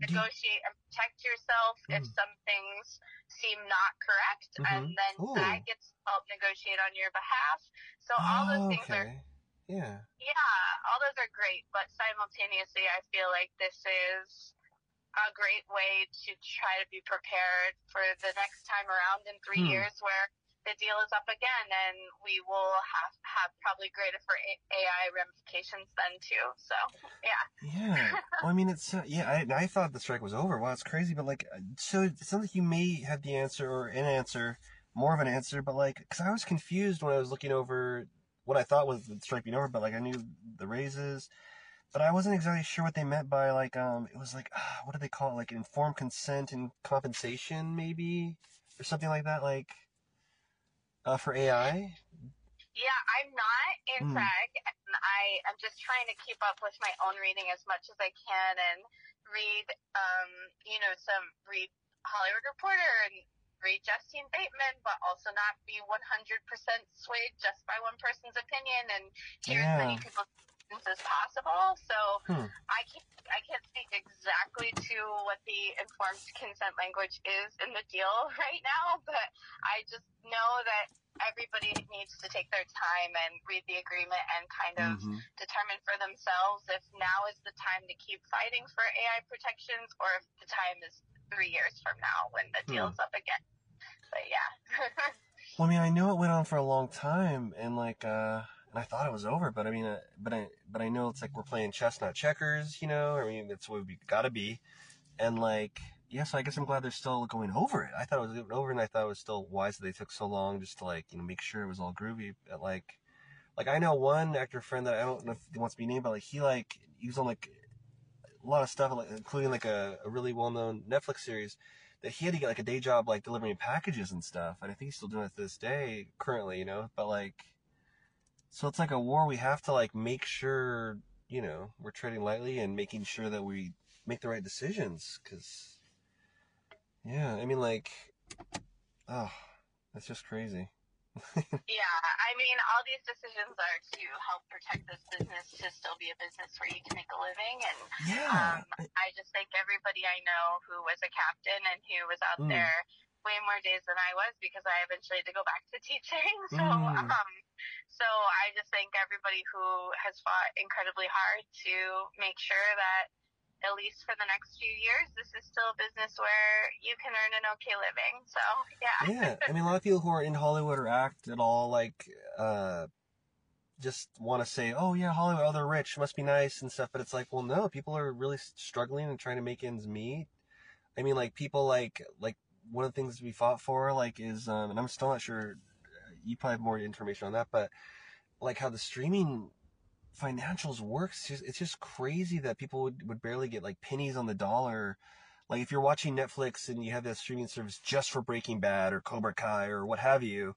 Speaker 3: negotiate and protect yourself if
Speaker 2: Mm.
Speaker 3: some things seem not correct and
Speaker 2: Mhm.
Speaker 3: then
Speaker 2: Ooh.
Speaker 3: that gets to help negotiate on your behalf so all those
Speaker 2: oh,
Speaker 3: things are.
Speaker 2: Yeah.
Speaker 3: Yeah, all those are great, but simultaneously, I feel like this is a great way to try to be prepared for the next time around in three
Speaker 2: Hmm.
Speaker 3: years where the deal is up again and we will have, have probably greater for AI ramifications then too. So, yeah.
Speaker 2: Yeah. Well, I mean, it's uh, yeah. I, I thought the strike was over. Wow, it's crazy. But like, so it sounds like you may have the answer or an answer, more of an answer. But like, because I was confused when I was looking over what I thought was the strike being over. But like, I knew the raises, but I wasn't exactly sure what they meant by like um. It was like uh, what do they call it? Like informed consent and compensation, maybe, or something like that. Like, uh, for AI.
Speaker 3: Yeah, I'm not in
Speaker 2: Hmm.
Speaker 3: SAG, and I am just trying to keep up with my own reading as much as I can and read, um, you know, some read Hollywood Reporter and read Justine Bateman, but also not be 100% swayed just by one person's opinion and hear as many people's as possible. So
Speaker 2: Hmm.
Speaker 3: I can't, I can't speak exactly to what the informed consent language is in the deal right now, but I just know that everybody needs to take their time and read the agreement and kind of
Speaker 2: Mhm.
Speaker 3: determine for themselves if now is the time to keep fighting for AI protections or if the time is three years from now when the deal's up again. But yeah.
Speaker 2: Well, I mean, I know it went on for a long time, and like, uh, and I thought it was over, but I mean, uh, but I, but I know it's like we're playing chess, not checkers, you know. I mean, that's what we gotta be, and like, yeah. So I guess I'm glad they're still going over it. I thought it was over, and I thought it was still wise that they took so long just to like, you know, make sure it was all groovy. But like, like I know one actor friend that I don't know if he wants to be named, but like he like he was on like a lot of stuff, like, including like a, a really well-known Netflix series that he had to get like a day job like delivering packages and stuff and i think he's still doing it to this day currently you know but like so it's like a war we have to like make sure you know we're treading lightly and making sure that we make the right decisions because yeah i mean like oh that's just crazy
Speaker 3: yeah, I mean, all these decisions are to help protect this business to still be a business where you can make a living. And
Speaker 2: yeah
Speaker 3: um, I just think everybody I know who was a captain and who was out
Speaker 2: Mm.
Speaker 3: there way more days than I was because I eventually had to go back to teaching. So,
Speaker 2: Mm.
Speaker 3: um, so I just think everybody who has fought incredibly hard to make sure that at least for the next few years, this is still a business where you can earn an okay living. So, yeah.
Speaker 2: yeah i mean a lot of people who are in hollywood or act at all like uh just want to say oh yeah hollywood oh they're rich must be nice and stuff but it's like well no people are really struggling and trying to make ends meet i mean like people like like one of the things we fought for like is um and i'm still not sure you probably have more information on that but like how the streaming financials works it's just, it's just crazy that people would, would barely get like pennies on the dollar like if you're watching Netflix and you have that streaming service just for Breaking Bad or Cobra Kai or what have you,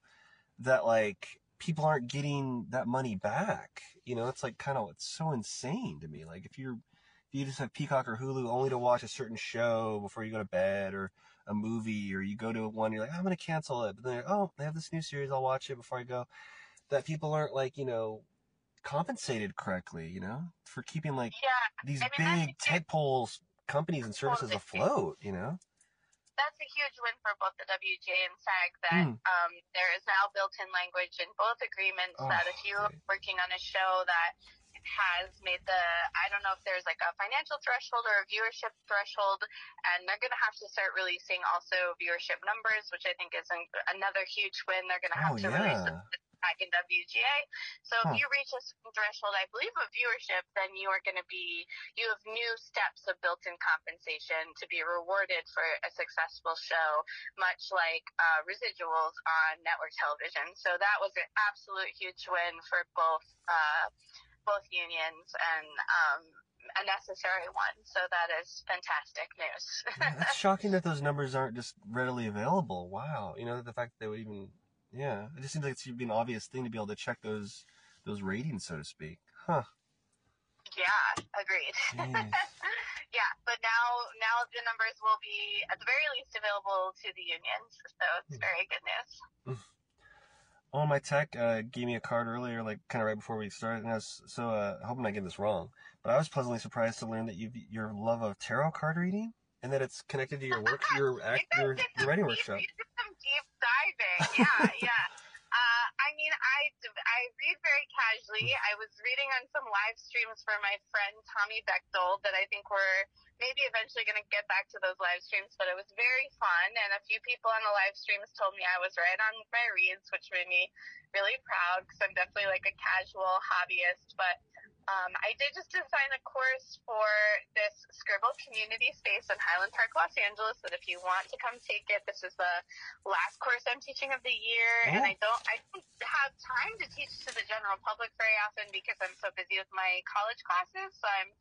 Speaker 2: that like people aren't getting that money back. You know, it's like kind of it's so insane to me. Like if you're if you just have Peacock or Hulu only to watch a certain show before you go to bed or a movie or you go to one, you're like, I'm gonna cancel it. But then oh, they have this new series, I'll watch it before I go. That people aren't like, you know, compensated correctly, you know, for keeping like
Speaker 3: Yeah,
Speaker 2: these
Speaker 3: I mean,
Speaker 2: big
Speaker 3: a
Speaker 2: tech poles companies and services
Speaker 3: Well,
Speaker 2: afloat, you know?
Speaker 3: that's a huge win for both the WGA and SAG that
Speaker 2: Mm.
Speaker 3: um, there is now built-in language in both agreements
Speaker 2: Oh,
Speaker 3: that if you're working on a show that has made the I don't know if there's like a financial threshold or a viewership threshold, and they're going to have to start releasing also viewership numbers, which I think is an, another huge win. They're going to
Speaker 2: Oh
Speaker 3: have to release back in WGA. So
Speaker 2: Huh.
Speaker 3: if you reach a certain threshold, I believe, of viewership, then you are going to be, you have new steps of built-in compensation to be rewarded for a successful show, much like uh, residuals on network television. So that was an absolute huge win for both, uh, both unions and, um, a necessary one. So that is fantastic news.
Speaker 2: Yeah, That's shocking that those numbers aren't just readily available. Wow. You know, the fact that they would even, yeah, it just seems like it should be an obvious thing to be able to check those those ratings, so to speak. Huh.
Speaker 3: yeah, agreed. Yeah, but now now the numbers will be at the very least available to the unions, so it's
Speaker 2: Hmm.
Speaker 3: very good news.
Speaker 2: Oh, my tech uh, gave me a card earlier, like kind of right before we started, and I was so uh, I hope I'm not getting this wrong, but I was pleasantly surprised to learn that you your love of tarot card reading and that it's connected to your work, your act, your, your writing
Speaker 3: deep-
Speaker 2: workshop.
Speaker 3: Some deep diving. Yeah, yeah. Uh, I mean, I, I read very casually. I was reading on some live streams for my friend Tommy Bechtold that I think were maybe eventually going to get back to those live streams, but it was very fun. And a few people on the live streams told me I was right on my reads, which made me really proud because I'm definitely like a casual hobbyist. But um, I did just design a course for this Scribble community space in Highland Park, Los Angeles. That if you want to come take it, this is the last course I'm teaching of the year, and
Speaker 2: Oh.
Speaker 3: I don't I don't have time to teach to the general public very often because I'm so busy with my college classes. So I'm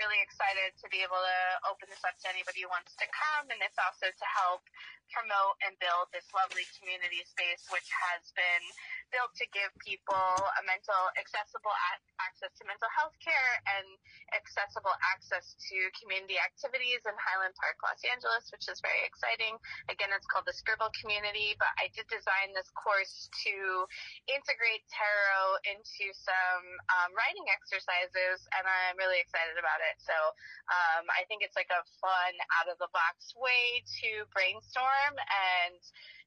Speaker 3: really excited to be able to open this up to anybody who wants to come, and it's also to help promote and build this lovely community space, which has been built to give people a mental accessible access to mental health care and accessible access to community activities in Highland Park, Los Angeles, which is very exciting. Again, it's called the Scribble Community, but I did design this course to integrate tarot into some um, writing exercises, and I'm really excited about it. So um, I think it's like a fun, out of the box way to brainstorm and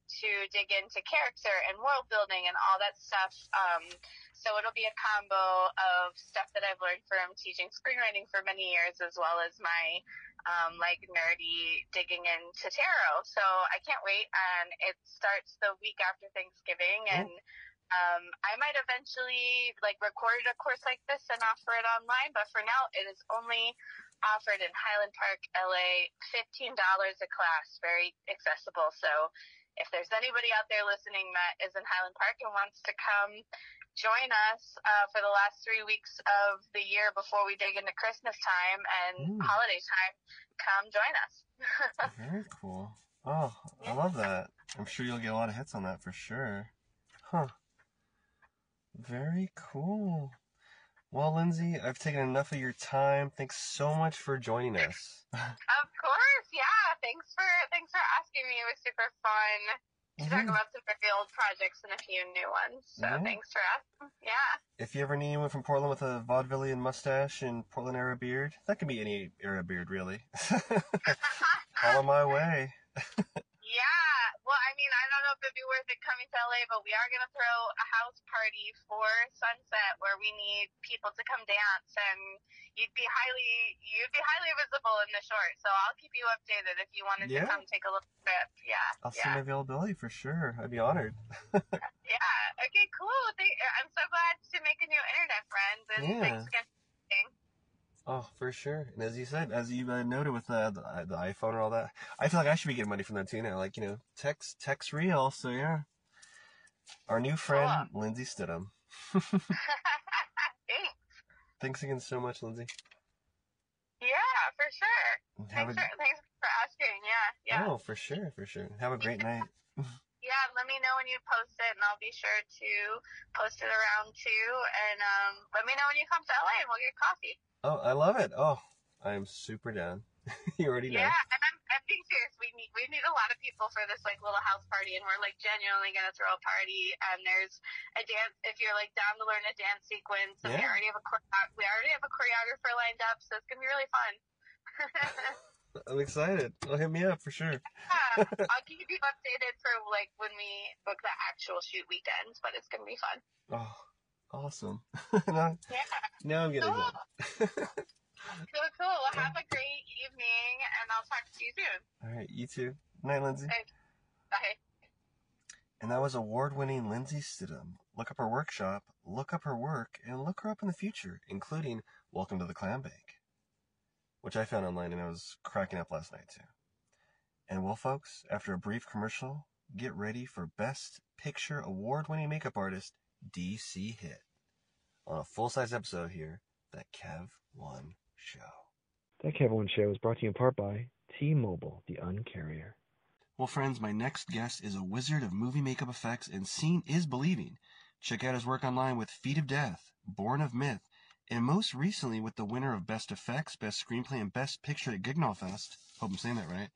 Speaker 3: to dig into character and world building and all that stuff. Um, so it'll be a combo of stuff that I've learned from teaching screenwriting for many years, as well as my um, like nerdy digging into tarot. So I can't wait, and it starts the week after Thanksgiving, and um, I might eventually like record a course like this and offer it online. But for now, it is only offered in Highland Park, LA, fifteen dollars a class, very accessible. So if there's anybody out there listening that is in Highland Park and wants to come join us uh, for the last three weeks of the year before we dig into Christmas time and
Speaker 2: Ooh.
Speaker 3: holiday time, come join us.
Speaker 2: Very cool. Oh, I love that. I'm sure you'll get a lot of hits on that for sure. Huh. Very cool. Well, Lindsay, I've taken enough of your time. Thanks so much for joining us.
Speaker 3: of course, yeah. Thanks for thanks for asking me. It was super fun to talk
Speaker 2: Mhm.
Speaker 3: about some very old projects and a few new ones. So
Speaker 2: Yeah.
Speaker 3: thanks for asking. Yeah.
Speaker 2: If you ever need anyone from Portland with a vaudevillian mustache and Portland era beard, that can be any era beard, really. Call on my way.
Speaker 3: Yeah, well, I mean, I don't know if it'd be worth it coming to LA, but we are gonna throw a house party for Sunset where we need people to come dance, and you'd be highly you'd be highly visible in the short. So I'll keep you updated if you wanted
Speaker 2: Yeah.
Speaker 3: to come take a little trip. Yeah,
Speaker 2: I'll see
Speaker 3: yeah,
Speaker 2: my availability for sure. I'd be honored.
Speaker 3: yeah. Okay, cool. Thank, I'm so glad to make a new internet friend, and
Speaker 2: Yeah.
Speaker 3: thanks again.
Speaker 2: Oh, for sure. And as you said, as you uh, noted with uh, the, the iPhone and all that, I feel like I should be getting money from that too now. Like, you know, text, text real. So yeah. Our new friend, Lindsay Stidham.
Speaker 3: Thanks.
Speaker 2: Thanks again so much, Lindsay.
Speaker 3: Yeah, for sure. Thanks
Speaker 2: a,
Speaker 3: for, thanks for asking Yeah.
Speaker 2: Oh, for sure, for sure. Have a great night.
Speaker 3: Yeah, let me know when you post it, and I'll be sure to post it around too. And um, let me know when you come to LA, and we'll get coffee.
Speaker 2: Oh, I love it. Oh, I'm super down. you already know.
Speaker 3: Yeah, and I'm, I'm being serious. We need we need a lot of people for this like little house party, and we're like genuinely gonna throw a party. And there's a dance if you're like down to learn a dance sequence. And we already have a we already have a choreographer lined up, so it's gonna be really fun.
Speaker 2: I'm excited. Well, hit me up for sure.
Speaker 3: Yeah, I'll keep you updated for like when we book the actual shoot weekends, but it's gonna be fun.
Speaker 2: Oh, awesome. now,
Speaker 3: Yeah.
Speaker 2: now I'm getting
Speaker 3: Cool. Cool, cool. Well, have a great evening, and I'll talk to you soon.
Speaker 2: All right, you too. Night, Lindsay.
Speaker 3: Bye.
Speaker 2: And that was award-winning Lindsay Stidham. Look up her workshop, look up her work, and look her up in the future, including Welcome to the Clam Bank, which I found online and I was cracking up last night too. And well, folks, after a brief commercial, get ready for Best Picture award-winning makeup artist DC Hitt on a full-size episode here, that Kev One Show.
Speaker 1: That Kev One Show is brought to you in part by T-Mobile, the uncarrier.
Speaker 2: Well, friends, my next guest is a wizard of movie makeup effects, and seeing is believing. Check out his work online with Feet of Death, Born of Myth, and most recently with the winner of Best Effects, Best Screenplay, and Best Picture at Gignall Fest. Hope I'm saying that right.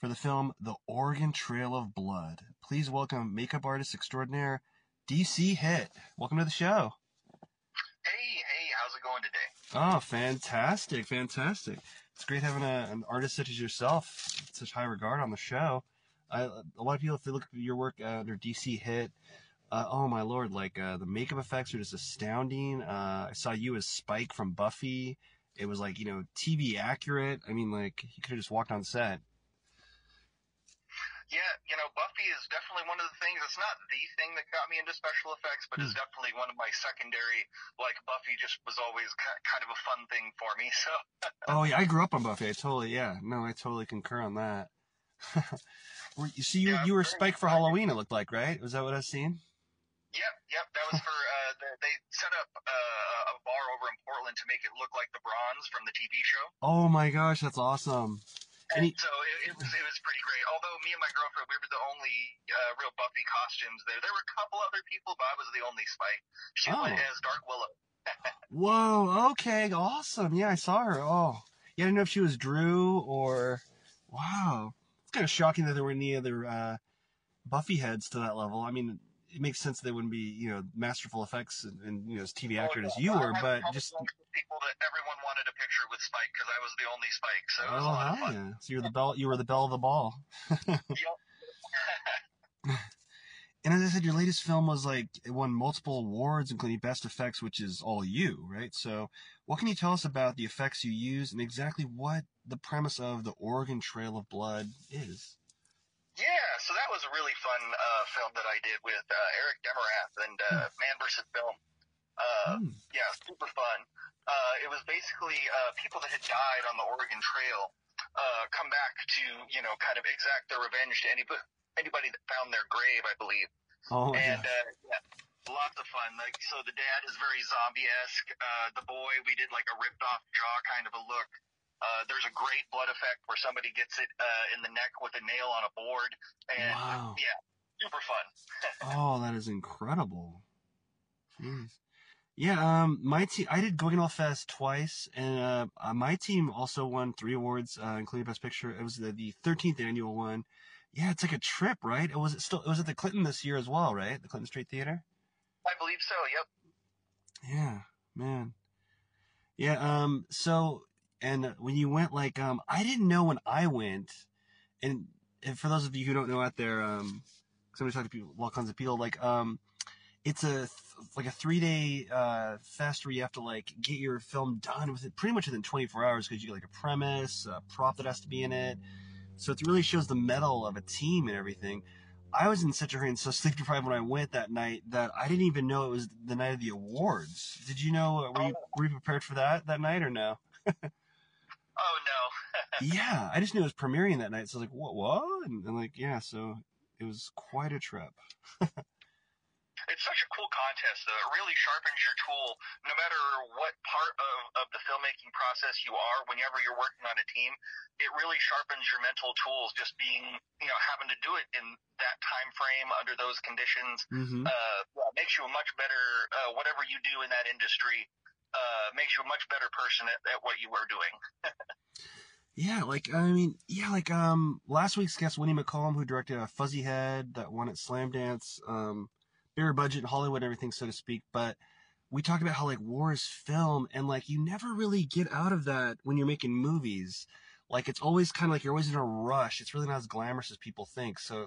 Speaker 2: For the film The Oregon Trail of Blood. Please welcome makeup artist extraordinaire DC Hitt. Welcome to the show.
Speaker 4: Hey, hey, how's it going today?
Speaker 2: Oh, fantastic, fantastic. It's great having a, an artist such as yourself, such high regard on the show. I, a lot of people, if they look at your work uh, under DC Hitt, uh, oh my lord, like uh, the makeup effects are just astounding. Uh, I saw you as Spike from Buffy. It was like, you know, TV accurate. I mean, like, you could have just walked on set.
Speaker 4: Yeah, you know, Buffy is definitely one of the things. It's not the thing that got me into special effects, but it's definitely one of my secondary. Like Buffy just was always kind of a fun thing for me. So
Speaker 2: Oh, yeah, I grew up on Buffy. I totally, yeah. No, I totally concur on that. You, so you,
Speaker 4: Yeah,
Speaker 2: you were Spike for. Halloween, it looked like, right? Was that what I was seeing?
Speaker 4: Yep, yep. That was for uh, the, they set up uh, a bar over in Portland to make it look like the Bronze from the TV show,
Speaker 2: Oh my gosh, that's awesome. And
Speaker 4: and
Speaker 2: he-
Speaker 4: so it, it was it was pretty great. Although me and my girlfriend, we were the only uh, real Buffy costumes there. There were a couple other people, but I was the only Spike. She
Speaker 2: Oh.
Speaker 4: went as Dark Willow.
Speaker 2: Whoa, okay, awesome. Yeah, I saw her. Oh, yeah, I didn't know if she was Drew or. Wow. It's kind of shocking that there were any other uh, Buffy heads to that level. I mean, it makes sense they wouldn't be, you know, masterful effects and, and you know, as TV accurate as you were,
Speaker 4: I was
Speaker 2: but
Speaker 4: one of
Speaker 2: just.
Speaker 4: people that everyone wanted a picture with Spike because I was the only Spike, so it was a
Speaker 2: Oh,
Speaker 4: lot of fun.
Speaker 2: So you're the bell. You were the belle of the ball. And as I said, your latest film was like it won multiple awards, including Best Effects, which is all you, right? So, what can you tell us about the effects you use and exactly what the premise of the Oregon Trail of Blood is?
Speaker 4: Yeah, was a really fun uh, film that I did with uh, Eric Demarath and uh, Man vs. Film. Uh,
Speaker 2: Hmm.
Speaker 4: Yeah, super fun. Uh, it was basically uh, people that had died on the Oregon Trail uh, come back to, you know, kind of exact their revenge to anybody, anybody that found their grave, I believe.
Speaker 2: Oh,
Speaker 4: and uh, yeah, lots of fun. Like, so the dad is very zombie-esque. Uh, the boy, we did like a ripped-off jaw kind of a look. Uh, there's a great blood effect where somebody gets it uh, in the neck with a nail on a board, and
Speaker 2: Wow.
Speaker 4: yeah, super fun.
Speaker 2: Oh, that is incredible. Jeez. Yeah, um, my team, I did Guggenheim Fest twice, and uh, uh, my team also won three awards, uh, including Best Picture. It was the, the 13th annual one. Yeah, it's like a trip, right? It was it still, it was at the Clinton this year as well, right? The Clinton Street Theater?
Speaker 4: I believe so. Yep.
Speaker 2: Yeah, man. Yeah, um, so, and when you went, like, um, I didn't know when I went, and, and for those of you who don't know out there, um, somebody talked to people, all kinds of people, like, um, it's a, th- like a three day, uh, fest where you have to, like, get your film done with it pretty much within 24 hours, because you get, like, a premise, a prop that has to be in it. So it really shows the mettle of a team and everything. I was in such a hurry and so sleep deprived when I went that night that I didn't even know it was the night of the awards. Did you know? Were you, were you prepared for that that night or no?
Speaker 4: Oh no.
Speaker 2: yeah, I just knew it was premiering that night. So I was like, what? What? And, and like, yeah. So it was quite a trip.
Speaker 4: It's such a cool contest, though. It really sharpens your tool, no matter what part of, of the filmmaking process you are whenever you're working on a team, it really sharpens your mental tools. Just being, you know, having to do it in that time frame under those conditions
Speaker 2: Mm-hmm.
Speaker 4: uh, makes you a much better uh, whatever you do in that industry. Uh, makes you a much better person at, at what you are doing.
Speaker 2: Yeah, like I mean, yeah, like um, last week's guest Winnie McCollum, who directed uh, Fuzzy Head, that won at Slamdance, um, bigger budget, Hollywood, everything, so to speak. But we talked about how like war is film, and like you never really get out of that when you're making movies. Like it's always kind of like you're always in a rush. It's really not as glamorous as people think. So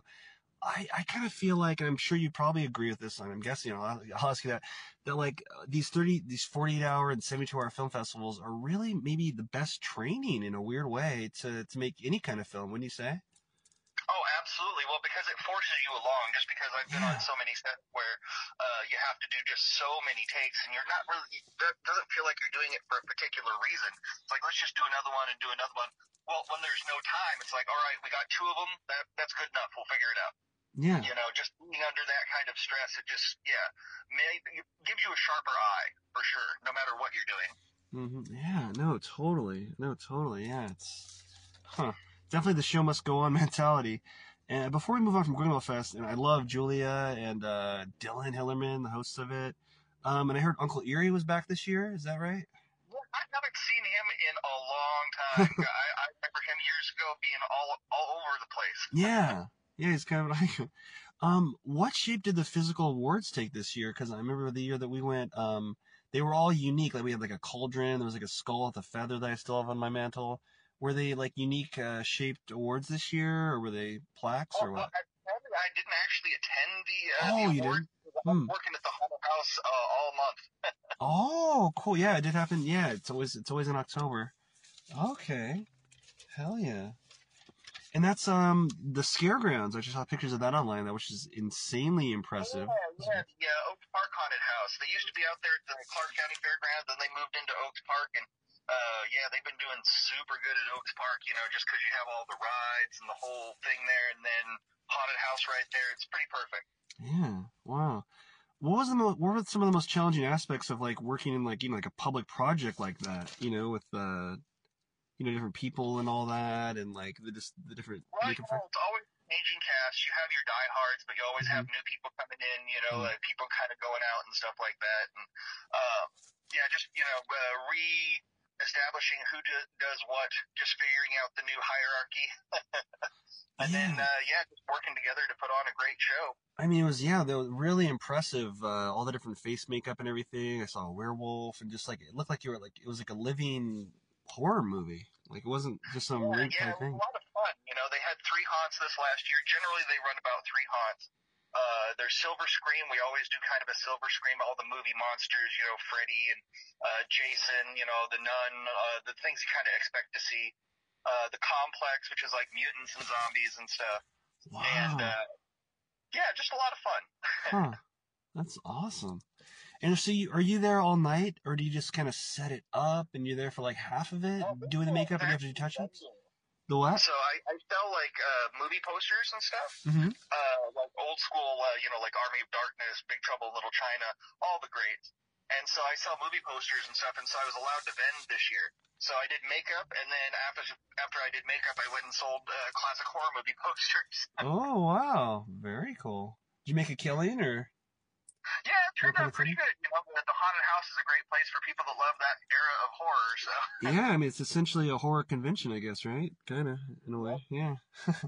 Speaker 2: I, I kind of feel like, and I'm sure you probably agree with this. I'm guessing. I'll, I'll ask you that. That like uh, these 30, these 48 hour and 72 hour film festivals are really maybe the best training in a weird way to to make any kind of film. Wouldn't you say?
Speaker 4: Oh, absolutely. Well, because it forces you along. Just because I've been
Speaker 2: Yeah.
Speaker 4: on so many sets where uh, you have to do just so many takes, and you're not really. It doesn't feel like you're doing it for a particular reason. It's like let's just do another one and do another one. Well, when there's no time, it's like all right, we got two of them. That that's good enough. We'll figure it out.
Speaker 2: Yeah.
Speaker 4: You know, just being under that kind of stress, it just yeah, may, it gives you a sharper eye for sure, no matter what you're doing.
Speaker 2: hmm Yeah. No. Totally. No. Totally. Yeah. It's huh. Definitely the show must go on mentality. And before we move on from Gringo Fest, and I love Julia and uh, Dylan Hillerman, the hosts of it. Um, and I heard Uncle Erie was back this year. Is that right?
Speaker 4: Well, I haven't seen him in a long time. I, I remember him years ago being all all over the place.
Speaker 2: Yeah. Yeah, he's kind of like. Um, what shape did the physical awards take this year? Because I remember the year that we went, um, they were all unique. Like we had like a cauldron, there was like a skull with a feather that I still have on my mantle. Were they like unique uh, shaped awards this year, or were they plaques, or
Speaker 4: Oh,
Speaker 2: what?
Speaker 4: I, I didn't actually attend the, uh,
Speaker 2: Oh,
Speaker 4: the
Speaker 2: you
Speaker 4: award.
Speaker 2: didn't? Hmm.
Speaker 4: working at the Haunted House uh, all month.
Speaker 2: Oh, cool. Yeah, it did happen. Yeah, it's always it's always in October. Okay. Hell yeah. And that's um the Scaregrounds. I just saw pictures of that online, that which is insanely impressive.
Speaker 4: Yeah, yeah, the uh, Oaks Park Haunted House. They used to be out there at the Clark County Fairgrounds, and they moved into Oaks Park, and uh, yeah, they've been doing super good at Oaks Park. You know, just because you have all the rides and the whole thing there, and then haunted house right there. It's pretty perfect.
Speaker 2: Yeah. Wow. What was the mo- what were some of the most challenging aspects of like working in like you know like a public project like that? You know, with uh you know different people and all that, and like the just the different.
Speaker 4: Right,
Speaker 2: different
Speaker 4: well, it's always changing cast. You have your diehards, but you always have
Speaker 2: Mm-hmm.
Speaker 4: new people coming in. You know,
Speaker 2: Mhm.
Speaker 4: uh, people kind of going out and stuff like that. And uh, yeah, just you know, uh, re-establishing who do, does what, just figuring out the new hierarchy, and then
Speaker 2: Yeah.
Speaker 4: uh, yeah, just working together to put on a great show.
Speaker 2: I mean, it was yeah, they were really impressive. Uh, all the different face makeup and everything. I saw a werewolf and just like it looked like you were like it was like a living horror movie. Like it wasn't just some
Speaker 4: Yeah,
Speaker 2: rig
Speaker 4: yeah,
Speaker 2: type
Speaker 4: it was
Speaker 2: thing.
Speaker 4: a lot of fun. You know, they had three haunts this last year. Generally, they run about three haunts. Uh, there's Silver Scream. We always do kind of a Silver Scream. All the movie monsters, you know, Freddy and uh, Jason. You know, the Nun. Uh, the things you kind of expect to see. Uh, the Complex, which is like mutants and zombies and stuff.
Speaker 2: Wow,
Speaker 4: And uh, yeah, just a lot of fun.
Speaker 2: huh? That's awesome. And so, you, are you there all night, or do you just kind of set it up and you're there for like half of it, doing the makeup and after you have to do touch-ups? The what?
Speaker 4: So I, I sell like uh, movie posters and stuff.
Speaker 2: Mm-hmm.
Speaker 4: uh, like old school, uh, you know, like Army of Darkness, Big Trouble in Little China, all the greats. And so I sell movie posters and stuff, and so I was allowed to vend this year. So I did makeup, and then after after I did makeup, I went and sold uh, classic horror movie posters.
Speaker 2: Oh wow, very cool. Did you make a killing or?
Speaker 4: Yeah, it turned out pretty good. You know, the, the haunted house is a great place for people that love that era of horror. So
Speaker 2: Yeah, I mean it's essentially a horror convention, I guess, right? Kind of in a way, yeah.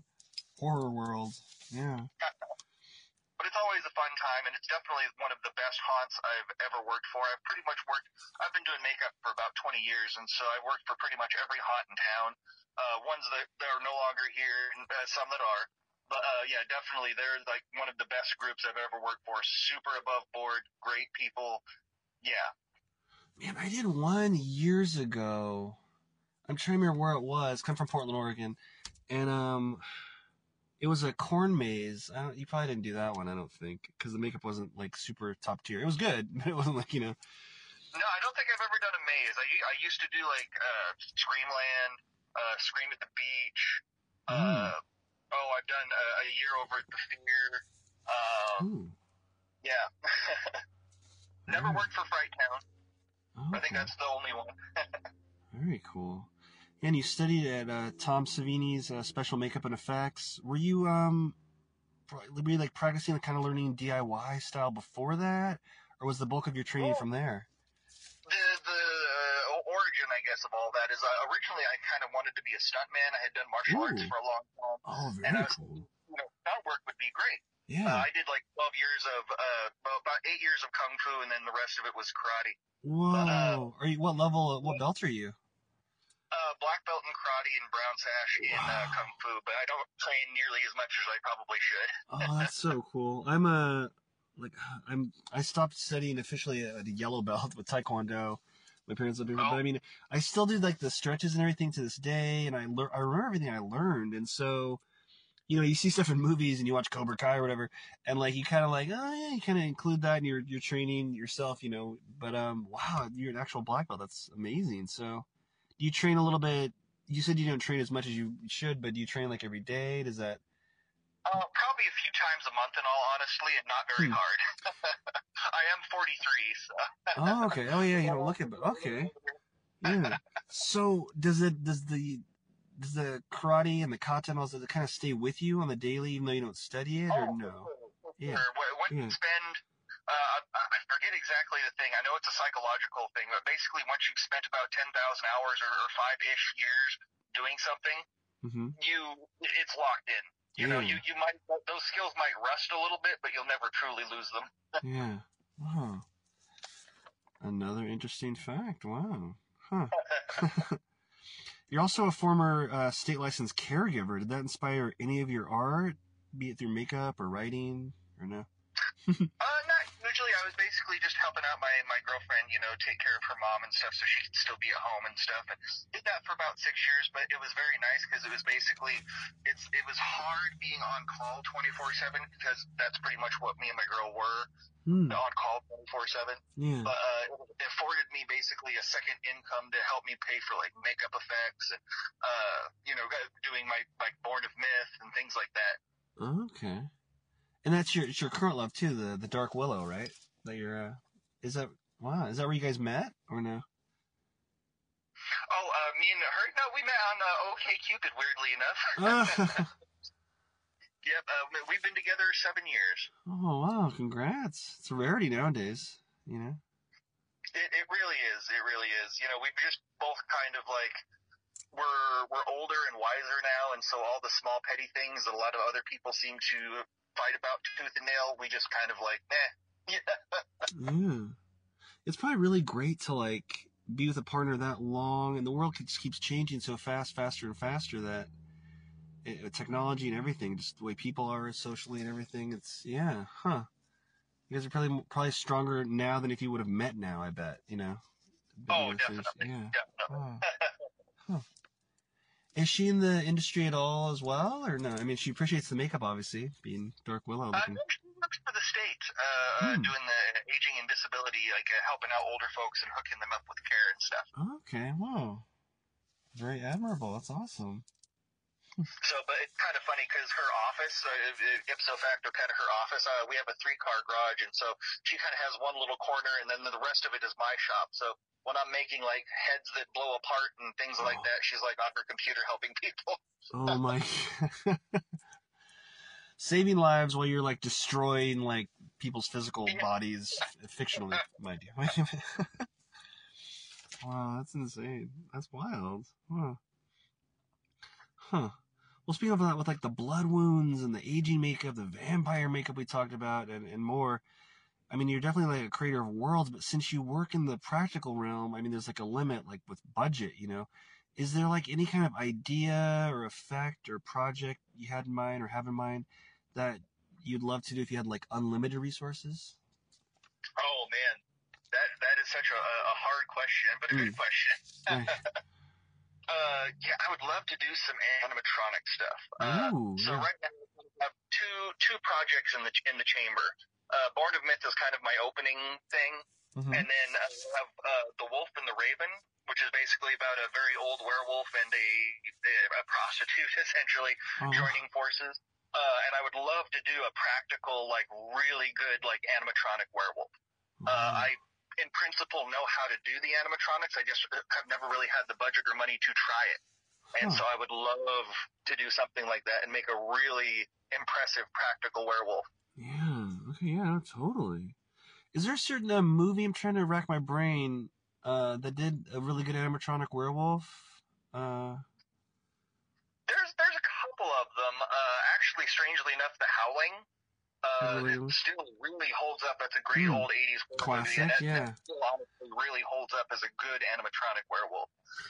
Speaker 2: horror world, yeah.
Speaker 4: but it's always a fun time, and it's definitely one of the best haunts I've ever worked for. I've pretty much worked. I've been doing makeup for about 20 years, and so I've worked for pretty much every haunt in town. Uh, ones that, that are no longer here, and uh, some that are. But uh, yeah, definitely, they're like one of the best groups I've ever worked for. Super above board, great people. Yeah.
Speaker 2: Man, I did one years ago. I'm trying to remember where it was. Come from Portland, Oregon, and um, it was a corn maze. I don't, you probably didn't do that one, I don't think, because the makeup wasn't like super top tier. It was good, but it wasn't like you know.
Speaker 4: No, I don't think I've ever done a maze. I, I used to do like uh, Screamland, uh, Scream at the Beach. Uh, oh, I've done uh, a year over at the Fear. Um, Yeah. Never worked for Fright Town,
Speaker 2: Oh.
Speaker 4: I think that's the only one.
Speaker 2: Very cool. And you studied at uh, Tom Savini's uh, Special Makeup and Effects. Were you um, were you like practicing the kind of learning DIY style before that, or was the bulk of your training
Speaker 4: Oh.
Speaker 2: from there?
Speaker 4: The the uh, origin, I guess, of all that is uh, originally I kind of wanted to be a stuntman. I had done martial arts for a long time.
Speaker 2: Oh,
Speaker 4: And I was-
Speaker 2: cool.
Speaker 4: You know, stunt work would be great. Uh,
Speaker 2: Yeah.
Speaker 4: I did like 12 years of, uh, well, about eight years of kung fu, and then the rest of it was karate.
Speaker 2: Whoa. Are you what level? What belt are you?
Speaker 4: Uh, black belt in karate and brown sash in uh, kung fu, but I don't train nearly as much as I probably should.
Speaker 2: Oh, that's so cool. I'm a like I'm I stopped studying officially at a yellow belt with Taekwondo. My parents let me, but I mean, I still do like the stretches and everything to this day, and I learn I remember everything I learned, and so. You know, you see stuff in movies and you watch Cobra Kai or whatever, and like you kind of like, oh yeah, you kind of include that in your your training yourself, you know. But um, wow, you're an actual black belt. That's amazing. So, do you train a little bit? You said you don't train as much as you should, but do you train like every day? Does that?
Speaker 4: Uh, probably a few times a month, in all honesty, and not very
Speaker 2: Hmm.
Speaker 4: hard. I am 43, so.
Speaker 2: Oh, okay. Oh, yeah. You don't look at, but okay. Yeah. So does it does the does the karate and the kata and all does it kind of stay with you on the daily, even though you don't study it, or no? Yeah.
Speaker 4: Or what, what
Speaker 2: Yeah.
Speaker 4: you spend, uh, I forget exactly the thing. I know it's a psychological thing, but basically, once you've spent about 10,000 hours or, or five ish years doing something,
Speaker 2: hmm
Speaker 4: you it's locked in. You know, you, you might those skills might rust a little bit, but you'll never truly lose them.
Speaker 2: Yeah. Wow. Another interesting fact. Wow. Huh. You're also a former uh, state licensed caregiver. Did that inspire any of your art, be it through makeup or writing, or no?
Speaker 4: Uh, not usually. I was basically just helping out my my girlfriend, you know, take care of her mom and stuff, so she could still be at home and stuff. And did that for about six years, but it was very nice because it was basically it's it was hard being on call twenty four seven because that's pretty much what me and my girl were
Speaker 2: Hmm.
Speaker 4: on call twenty four seven.
Speaker 2: Yeah.
Speaker 4: But uh, it afforded me basically a second income to help me pay for like makeup effects and uh, you know, doing my like Born of Myth and things like that.
Speaker 2: Okay. And that's your it's your current love too, the the Dark Willow, right? That you're uh is that wow, is that where you guys met or no?
Speaker 4: Oh, uh, me and her? No, we met on uh, OK Cupid. Weirdly enough.
Speaker 2: oh
Speaker 4: Yep, uh, we've been together seven years.
Speaker 2: Oh wow, congrats. It's a rarity nowadays, you know.
Speaker 4: It, it really is. It really is. You know, we've just both kind of like we're we're older and wiser now, and so all the small petty things that a lot of other people seem to fight about tooth and nail, we just kind of like, eh. Yeah.
Speaker 2: Yeah. It's probably really great to like be with a partner that long and the world just keeps changing so fast, faster and faster that it, technology and everything, just the way people are socially and everything, it's yeah, huh. You guys are probably probably stronger now than if you would have met now, I bet, you know.
Speaker 4: Oh, definitely.
Speaker 2: Yeah.
Speaker 4: Definitely.
Speaker 2: Oh. Huh. Is she in the industry at all as well, or no? I mean, she appreciates the makeup, obviously, being Dark Willow
Speaker 4: Uh,
Speaker 2: looking.
Speaker 4: she works for the state, uh, uh,
Speaker 2: Hmm.
Speaker 4: doing the aging and disability, like uh, helping out older folks and hooking them up with care and stuff.
Speaker 2: Okay, wow. Very admirable. That's awesome.
Speaker 4: So, but it's kind of funny because her office, uh, ipso facto, kind of her office, uh, we have a three car garage, and so she kind of has one little corner, and then the rest of it is my shop. So when I'm making like heads that blow apart and things like
Speaker 2: Oh.
Speaker 4: that, she's like on her computer helping people.
Speaker 2: Oh my. Saving lives while you're like destroying like people's physical bodies fictionally, mind you. wow, that's insane. That's wild. Huh. Huh. Well, speaking of that, with like the blood wounds and the aging makeup, the vampire makeup we talked about, and, and more, I mean, you're definitely like a creator of worlds, but since you work in the practical realm, I mean, there's like a limit, like with budget, you know? Is there like any kind of idea or effect or project you had in mind or have in mind that you'd love to do if you had like unlimited resources?
Speaker 4: Oh man, that that is such a, a hard question, but a good mm.
Speaker 2: question.
Speaker 4: Uh, yeah, I would love to do some animatronic stuff. Uh,
Speaker 2: Ooh,
Speaker 4: So
Speaker 2: yeah.
Speaker 4: right now we have two two projects in the in the chamber. Uh, Born of Myth is kind of my opening thing,
Speaker 2: Mhm.
Speaker 4: and then uh, have uh, The Wolf and the Raven, which is basically about a very old werewolf and a a prostitute essentially
Speaker 2: Oh,
Speaker 4: joining forces. Uh, and I would love to do a practical, like really good, like animatronic werewolf. Uh. I in principle, know how to do the animatronics. I just have never really had the budget or money to try it. And
Speaker 2: Huh.
Speaker 4: so I would love to do something like that and make a really impressive practical werewolf.
Speaker 2: Yeah. Okay. Yeah. Totally. Is there a certain uh, movie I'm trying to rack my brain uh, that did a really good animatronic werewolf? Uh,
Speaker 4: There's there's a couple of them. Uh, actually, strangely enough, The Howling. Uh,
Speaker 2: Really?
Speaker 4: it still really holds up. That's a great
Speaker 2: Hmm.
Speaker 4: old 80s horror movie.
Speaker 2: Classic,
Speaker 4: And it,
Speaker 2: yeah.
Speaker 4: still honestly really holds up as a good animatronic werewolf.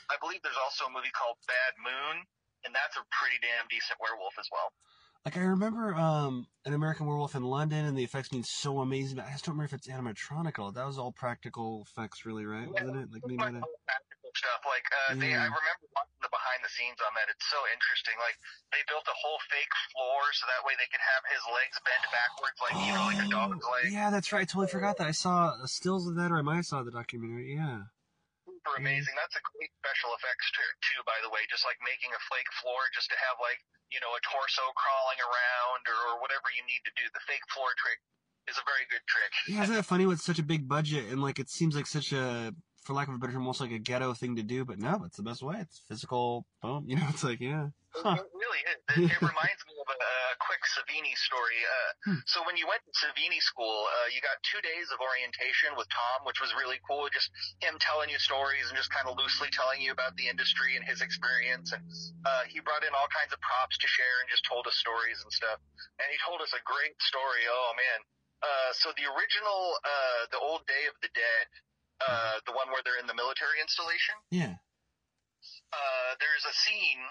Speaker 4: I believe there's also a movie called Bad Moon, and that's a pretty damn decent werewolf as well.
Speaker 2: like I remember um, an American Werewolf in London, and the effects being so amazing. But I just don't remember if it's animatronical. That was all practical effects, really, right? Wasn't it? Like maybe
Speaker 4: Like
Speaker 2: not.
Speaker 4: all practical stuff. Like uh, they, I remember watching the behind the scenes on that. It's so interesting. Like they built a whole fake floor so that way they could have his legs bent backwards, like you know, like a dog's
Speaker 2: Oh,
Speaker 4: leg.
Speaker 2: yeah, that's right. I totally forgot that. I saw stills of that, or I might have saw the documentary. Yeah.
Speaker 4: super amazing. That's a great special effects too, by the way. Just like making a flake floor, just to have like you know a torso crawling around or, or whatever you need to do. The fake floor trick is a very good trick.
Speaker 2: Yeah, isn't that funny with such a big budget and like it seems like such a, for lack of a better term, almost like a ghetto thing to do, but no, it's the best way. It's physical, boom. You know, it's like yeah. Huh.
Speaker 4: It really is. It, it reminds me of a, a quick Savini story. Uh,
Speaker 2: Hmm.
Speaker 4: So when you went to Savini school, uh, you got two days of orientation with Tom, which was really cool. Just him telling you stories and just kind of loosely telling you about the industry and his experience. And uh, he brought in all kinds of props to share and just told us stories and stuff. And he told us a great story. Oh man. Uh, so the original, uh, the old Day of the Dead, uh, the one where they're in the military installation
Speaker 2: Yeah.
Speaker 4: uh, there's a scene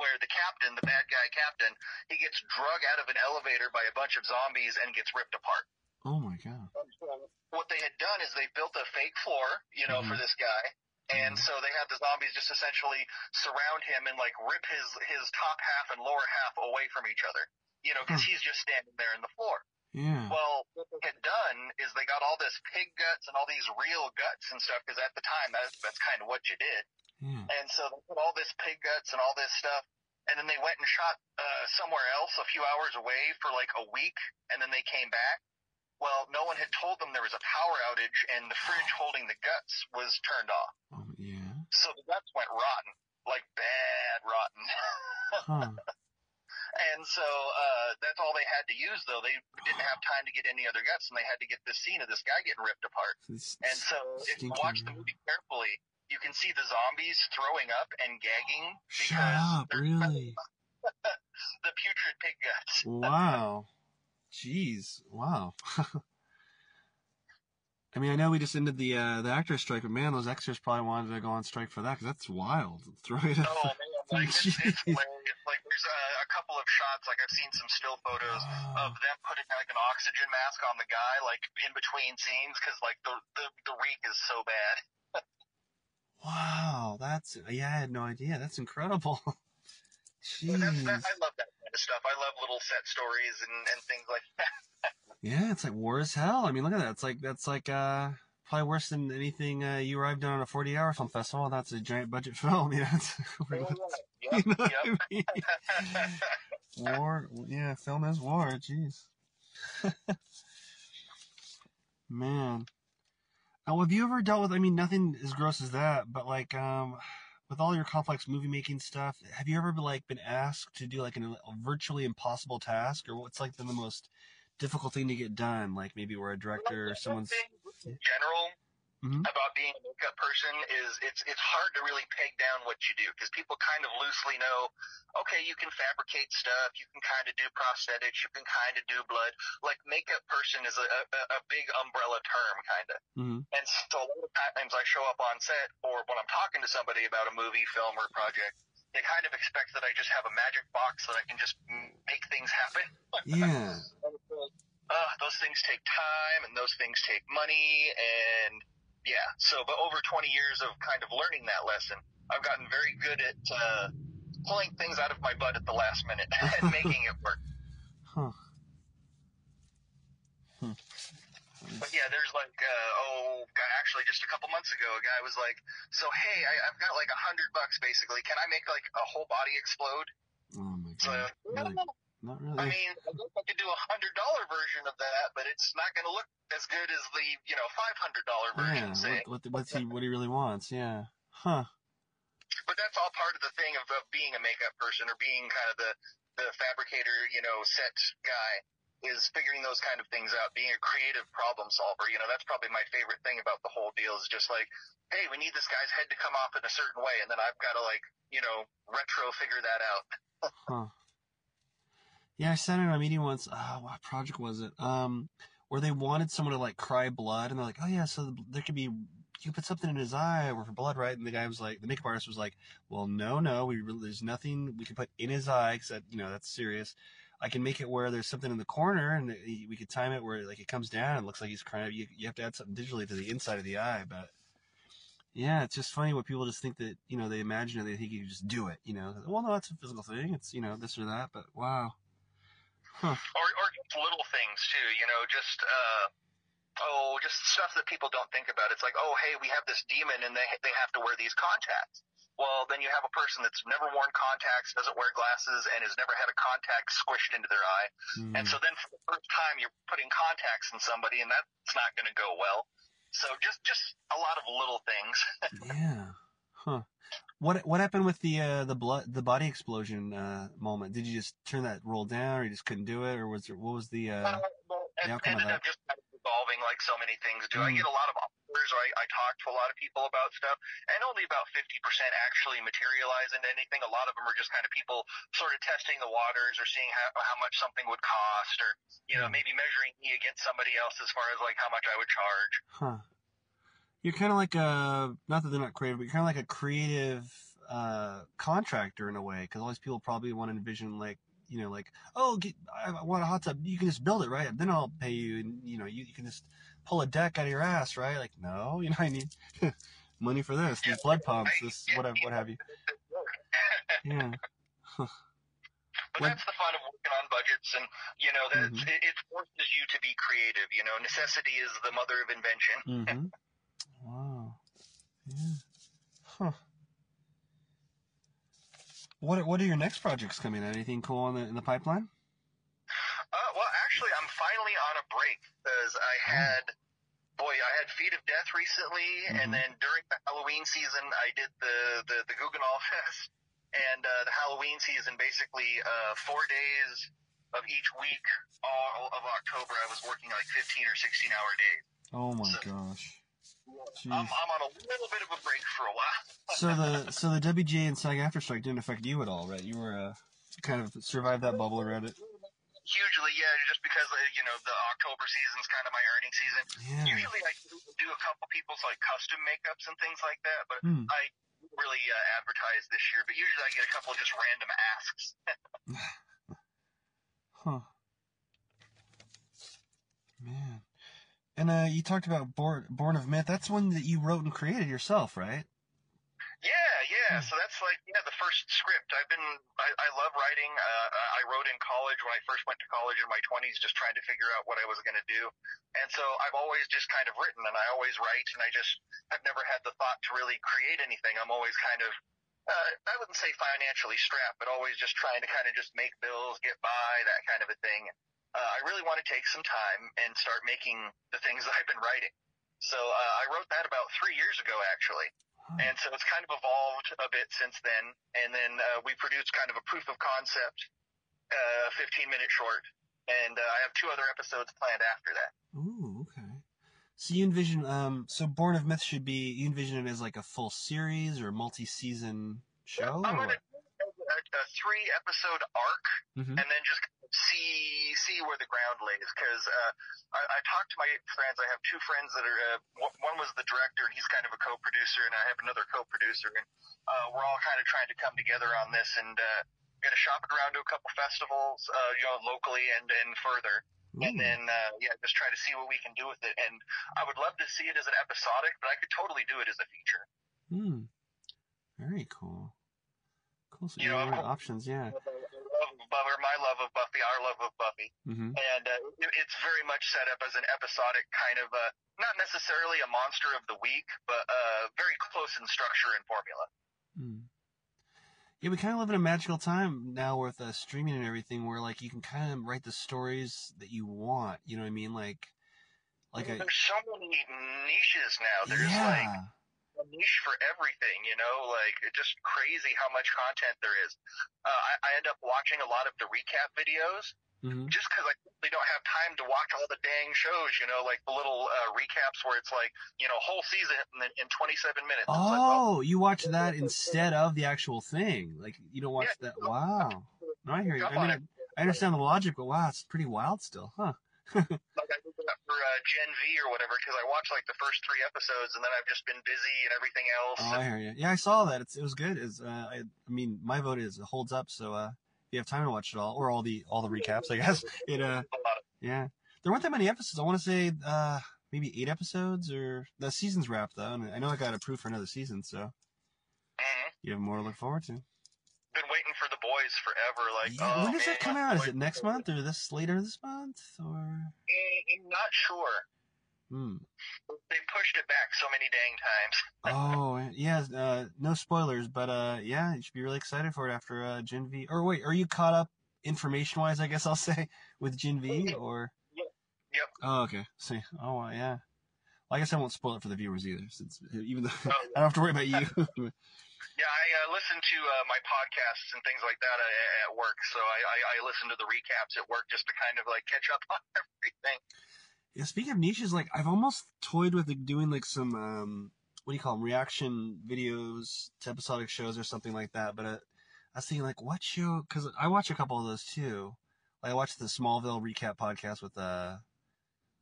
Speaker 4: where the captain, the bad guy captain, he gets drug out of an elevator by a bunch of zombies and gets ripped apart.
Speaker 2: Oh my god.
Speaker 4: What they had done is they built a fake floor, you know, for
Speaker 2: Mhm.
Speaker 4: this guy. And
Speaker 2: Mhm.
Speaker 4: so they had the zombies just essentially surround him and like rip his his top half and lower half away from each other. You know, because
Speaker 2: Hmm.
Speaker 4: he's just standing there in the floor.
Speaker 2: Yeah.
Speaker 4: Well, what they had done is they got all this pig guts and all these real guts and stuff because at the time that's that's kind of what you did.
Speaker 2: Yeah.
Speaker 4: And so they put all this pig guts and all this stuff, and then they went and shot uh, somewhere else a few hours away for like a week, and then they came back. Well, no one had told them there was a power outage, and the fridge holding the guts was turned off.
Speaker 2: Oh, yeah.
Speaker 4: So the guts went rotten, like bad rotten.
Speaker 2: Huh.
Speaker 4: And so uh, that's all they had to use, though. They didn't have time to get any other guts, and they had to get this scene of this guy getting ripped apart.
Speaker 2: It's
Speaker 4: And so if you watch the movie carefully, you can see the zombies throwing up and gagging
Speaker 2: Shut
Speaker 4: because
Speaker 2: up, really?
Speaker 4: the putrid pig guts.
Speaker 2: Wow. Jeez. Wow. I mean, I know we just ended the uh, the actor strike, but man, those extras probably wanted to go on strike for that because that's wild. Throw it
Speaker 4: Oh
Speaker 2: up.
Speaker 4: man, like it's, it's hilarious. Like there's a, a couple of shots, like I've seen some still photos of them putting like an oxygen mask on the guy, like in between scenes, because like the, the the reek is so bad.
Speaker 2: Wow, that's yeah, I had no idea. That's incredible.
Speaker 4: But that's, that, I love that kind of stuff. I love little set stories and, and things like that.
Speaker 2: Yeah, it's like war as hell. I mean, look at that. It's like that's like uh probably worse than anything uh, you or I've done on a forty hour film festival. That's a giant budget film. You know, it's,
Speaker 4: Yep,
Speaker 2: you know
Speaker 4: yep.
Speaker 2: I mean? War, yeah, film is war. Jeez. Man. Now, have you ever dealt with? I mean, nothing as gross as that, but like, um, with all your complex movie making stuff, have you ever been like been asked to do like an, a virtually impossible task, or what's like been the most difficult thing to get done? Like maybe where a director or someone's.
Speaker 4: thing in general
Speaker 2: Mhm.
Speaker 4: about being a makeup person is it's it's hard to really peg down what you do because people kind of loosely know okay you can fabricate stuff you can kind of do prosthetics you can kind of do blood like makeup person is a, a, a big umbrella term kind of
Speaker 2: Mhm.
Speaker 4: and so a lot of times I show up on set or when I'm talking to somebody about a movie film or project they kind of expect that I just have a magic box that I can just make things happen
Speaker 2: Yeah.
Speaker 4: Uh, those things take time and those things take money and yeah so but over 20 years of kind of learning that lesson i've gotten very good at uh, pulling things out of my butt at the last minute and making it work
Speaker 2: Huh. Hmm.
Speaker 4: but yeah there's like uh, oh actually just a couple months ago a guy was like so hey I, i've got like a hundred bucks basically can i make like a whole body explode
Speaker 2: Oh my
Speaker 4: so
Speaker 2: god. Really? Not really.
Speaker 4: I mean, I guess I could do a hundred dollar version of that, but it's not going to look as good as the you know five hundred dollar version.
Speaker 2: yeah.
Speaker 4: say.
Speaker 2: What, what, what's he? What he really wants? Yeah. Huh.
Speaker 4: But that's all part of the thing of, of being a makeup person or being kind of the the fabricator, you know, set guy is figuring those kind of things out, being a creative problem solver. You know, that's probably my favorite thing about the whole deal is just like, hey, we need this guy's head to come off in a certain way, and then I've got to like, you know, retro figure that out.
Speaker 2: Huh. Yeah, I sat in a meeting once. Uh, what project was it? Um, where they wanted someone to like cry blood, and they're like, "Oh yeah, so the, there could be you put something in his eye or for blood, right?" And the guy was like, the makeup artist was like, "Well, no, no, we really, there's nothing we can put in his eye that you know that's serious. I can make it where there's something in the corner, and we could time it where like it comes down and looks like he's crying. You, you have to add something digitally to the inside of the eye, but." Yeah, it's just funny what people just think that, you know, they imagine it, they think you just do it, you know. Well, no, that's a physical thing. It's, you know, this or that, but wow. Huh.
Speaker 4: or or just little things too. You know, just uh, oh, just stuff that people don't think about. It's like, oh, hey, we have this demon, and they they have to wear these contacts. Well, then you have a person that's never worn contacts, doesn't wear glasses, and has never had a contact squished into their eye.
Speaker 2: Hmm.
Speaker 4: And so then for the first time, you're putting contacts in somebody, and that's not going to go well. So just just a lot of little things.
Speaker 2: yeah. Huh. What what happened with the uh, the blood the body explosion uh, moment? Did you just turn that roll down, or you just couldn't do it, or was there what was the uh,
Speaker 4: well, it
Speaker 2: the
Speaker 4: ended up just evolving like so many things do. I
Speaker 2: Mm.
Speaker 4: get a lot of offers, or I, I talk to a lot of people about stuff, and only about 50% actually materialize into anything. A lot of them are just kind of people sort of testing the waters or seeing how, how much something would cost, or, you know,
Speaker 2: Mm.
Speaker 4: maybe measuring me against somebody else as far as like how much I would charge.
Speaker 2: Huh. You're kind of like a not that they're not creative, but you're kind of like a creative uh, contractor in a way, because all these people probably want to envision like you know like oh get, I want a hot tub, you can just build it right, then I'll pay you, and you know you, you can just pull a deck out of your ass, right? Like no, you know I need money for this, these blood pumps, this whatever, what have you. Yeah.
Speaker 4: But that's the fun of working on budgets, and you know that
Speaker 2: Mhm.
Speaker 4: it, it forces you to be creative. You know, necessity is the mother of invention.
Speaker 2: Mm-hmm. Yeah. Huh. What are, what are your next projects coming out? Anything cool in the in the pipeline?
Speaker 4: Uh, well, actually, I'm finally on a break because I
Speaker 2: Oh.
Speaker 4: had, boy, I had Feet of Death recently,
Speaker 2: Mhm.
Speaker 4: and then during the Halloween season, I did the the, the Guggenheim Fest, and uh, the Halloween season, basically uh, four days of each week, all of October, I was working like 15 or 16 hour days.
Speaker 2: Oh my
Speaker 4: So-
Speaker 2: gosh.
Speaker 4: I'm, I'm on a little bit of a break for a while.
Speaker 2: So the so the WGA and SAG-AFTRA strike didn't affect you at all, right? You were uh, kind of survived that bubble around it.
Speaker 4: Hugely, yeah, just because uh, you know the October season's kind of my earning season.
Speaker 2: Yeah.
Speaker 4: Usually, I do do a couple people's like custom makeups and things like that, but
Speaker 2: Hmm.
Speaker 4: I really uh, advertise this year. But usually, I get a couple of just random asks.
Speaker 2: Huh. And uh, you talked about Born, Born of Myth. That's one that you wrote and created yourself, right?
Speaker 4: Yeah, yeah.
Speaker 2: Hmm.
Speaker 4: So that's like yeah, the first script. I've been I, I love writing. Uh, I wrote in college when I first went to college in my twenties, just trying to figure out what I was going to do. And so I've always just kind of written, and I always write, and I just I've never had the thought to really create anything. I'm always kind of uh, I wouldn't say financially strapped, but always just trying to kind of just make bills, get by, that kind of a thing. Uh, I really want to take some time and start making the things that I've been writing. So uh, I wrote that about three years ago, actually. And so it's kind of evolved a bit since then. And then uh, we produced kind of a proof of concept, uh, 15 minute short. And uh, I have two other episodes planned after that.
Speaker 2: Ooh, okay. So you envision, um, so Born of Myth should be, you envision it as like a full series or multi-season show?
Speaker 4: I'm
Speaker 2: or
Speaker 4: going to a, a three episode arc
Speaker 2: Mhm.
Speaker 4: and then just kind of see see where the ground lays. Because uh, I, I talked to my friends. I have two friends that are. Uh, one- was the director, and he's kind of a co-producer, and I have another co-producer, and uh, we're all kind of trying to come together on this and uh, going to shop it around to a couple festivals, uh, you know, locally and and further. And then, uh, yeah, just try to see what we can do with it. And I would love to see it as an episodic, but I could totally do it as a feature.
Speaker 2: Hmm. Very cool. Cool. So
Speaker 4: You
Speaker 2: you
Speaker 4: know,
Speaker 2: have options, yeah.
Speaker 4: Buffy, or my love of Buffy, our love of Buffy.
Speaker 2: hmm
Speaker 4: and uh, it- it's very much set up as an episodic kind of uh, not necessarily a monster of the week, but uh, very close in structure and formula.
Speaker 2: Mm. Yeah, we kind of live in a magical time now with uh, streaming and everything, where like you can kind of write the stories that you want. You know what I mean? Like, like a
Speaker 4: There's so many niches now. There's like
Speaker 2: yeah,
Speaker 4: a niche for everything, you know, like it's just crazy how much content there is. Uh, I, I end up watching a lot of the recap videos
Speaker 2: hmm
Speaker 4: just because I simply don't have time to watch all the dang shows, you know, like the little uh, recaps where it's like, you know, whole season in, in 27 minutes. It's like,
Speaker 2: Oh, you watch that instead of the actual thing. Like you don't watch
Speaker 4: Yeah.
Speaker 2: that. Wow. No, I hear you. I mean. I, I understand the logic, but wow, it's pretty wild still, huh?
Speaker 4: Like I did that for uh, Gen V or whatever because I watched like the first three episodes and then I've just been busy and everything else.
Speaker 2: Oh, I hear you. Yeah, I saw that. It's, it was good. It's, uh, I, I mean, my vote is it holds up. So, uh, if you have time to watch it all or all the, all the recaps, I guess it, uh, yeah, there weren't that many episodes. I want to say, uh, maybe eight episodes or the season's wrapped though. And I know I got approved for another season. So
Speaker 4: Mhm.
Speaker 2: you have more to look forward to.
Speaker 4: Been waiting for the boys forever. Like,
Speaker 2: Yeah,
Speaker 4: oh,
Speaker 2: when does
Speaker 4: man,
Speaker 2: that come out? Is it next month or this later this month or?
Speaker 4: Eh, I'm not sure.
Speaker 2: Hmm.
Speaker 4: They pushed it back so many dang times.
Speaker 2: Oh yeah, uh, no spoilers, but uh, yeah, you should be really excited for it after uh, Gen V. Or wait, are you caught up information wise? I guess I'll say with Gen V or.
Speaker 4: Yep.
Speaker 2: Oh okay. See. Oh yeah. Well, I guess I won't spoil it for the viewers either, since even though
Speaker 4: Oh.
Speaker 2: I don't have to worry about you.
Speaker 4: Yeah, I uh, listen to uh, my podcasts and things like that uh, at work. So I, I, I listen to the recaps at work just to kind of like catch up on everything.
Speaker 2: yeah. Speaking of niches, like I've almost toyed with doing like some um, what do you call them, reaction videos to episodic shows or something like that. But uh, I was thinking like, what show? Because I watch a couple of those too. Like I watched the Smallville recap podcast with uh,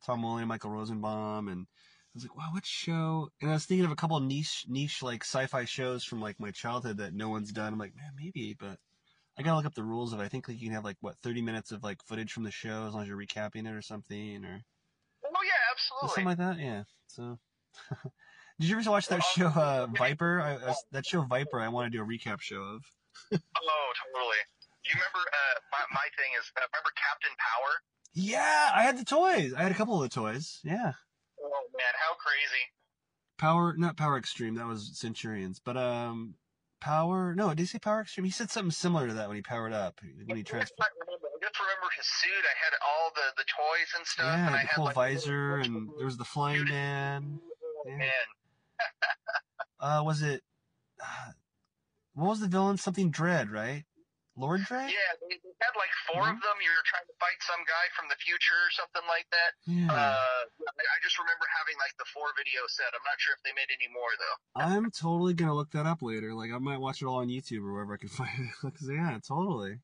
Speaker 2: Tom Welling, Michael Rosenbaum, and I was like, wow, what show? And I was thinking of a couple of niche, niche like sci-fi shows from like my childhood that no one's done. I'm like, man, maybe, but I gotta look up the rules of. it. I think like you can have like what 30 minutes of like footage from the show as long as you're recapping it or something, or
Speaker 4: Oh yeah, absolutely.
Speaker 2: something like that. Yeah. So, did you ever watch that show uh, Viper? I, I, that show Viper. I want to do a recap show of.
Speaker 4: Oh, totally. You remember? Uh, my, my thing is, uh, remember Captain Power?
Speaker 2: Yeah, I had the toys. I had a couple of the toys. Yeah.
Speaker 4: Man, how crazy!
Speaker 2: Power, not Power Extreme. That was Centurions, but um, Power. No, did he say Power Extreme? He said something similar to that when he powered up. When he
Speaker 4: I remember. I just remember his suit. I had all the the toys and stuff,
Speaker 2: Yeah,
Speaker 4: and I
Speaker 2: the
Speaker 4: had
Speaker 2: whole
Speaker 4: like
Speaker 2: visor, and there was the flying man.
Speaker 4: Oh,
Speaker 2: Yeah.
Speaker 4: man.
Speaker 2: Uh, was it? Uh, what was the villain? Something Dread, right? Lord.
Speaker 4: Yeah, they, they had like 4
Speaker 2: Mhm.
Speaker 4: of them. You're trying to fight some guy from the future or something like that.
Speaker 2: Yeah.
Speaker 4: Uh, I I just remember having like the four video set. I'm not sure if they made any more though.
Speaker 2: I'm totally gonna look that up later. Like I might watch it all on YouTube or wherever I can find it. Cause yeah, totally.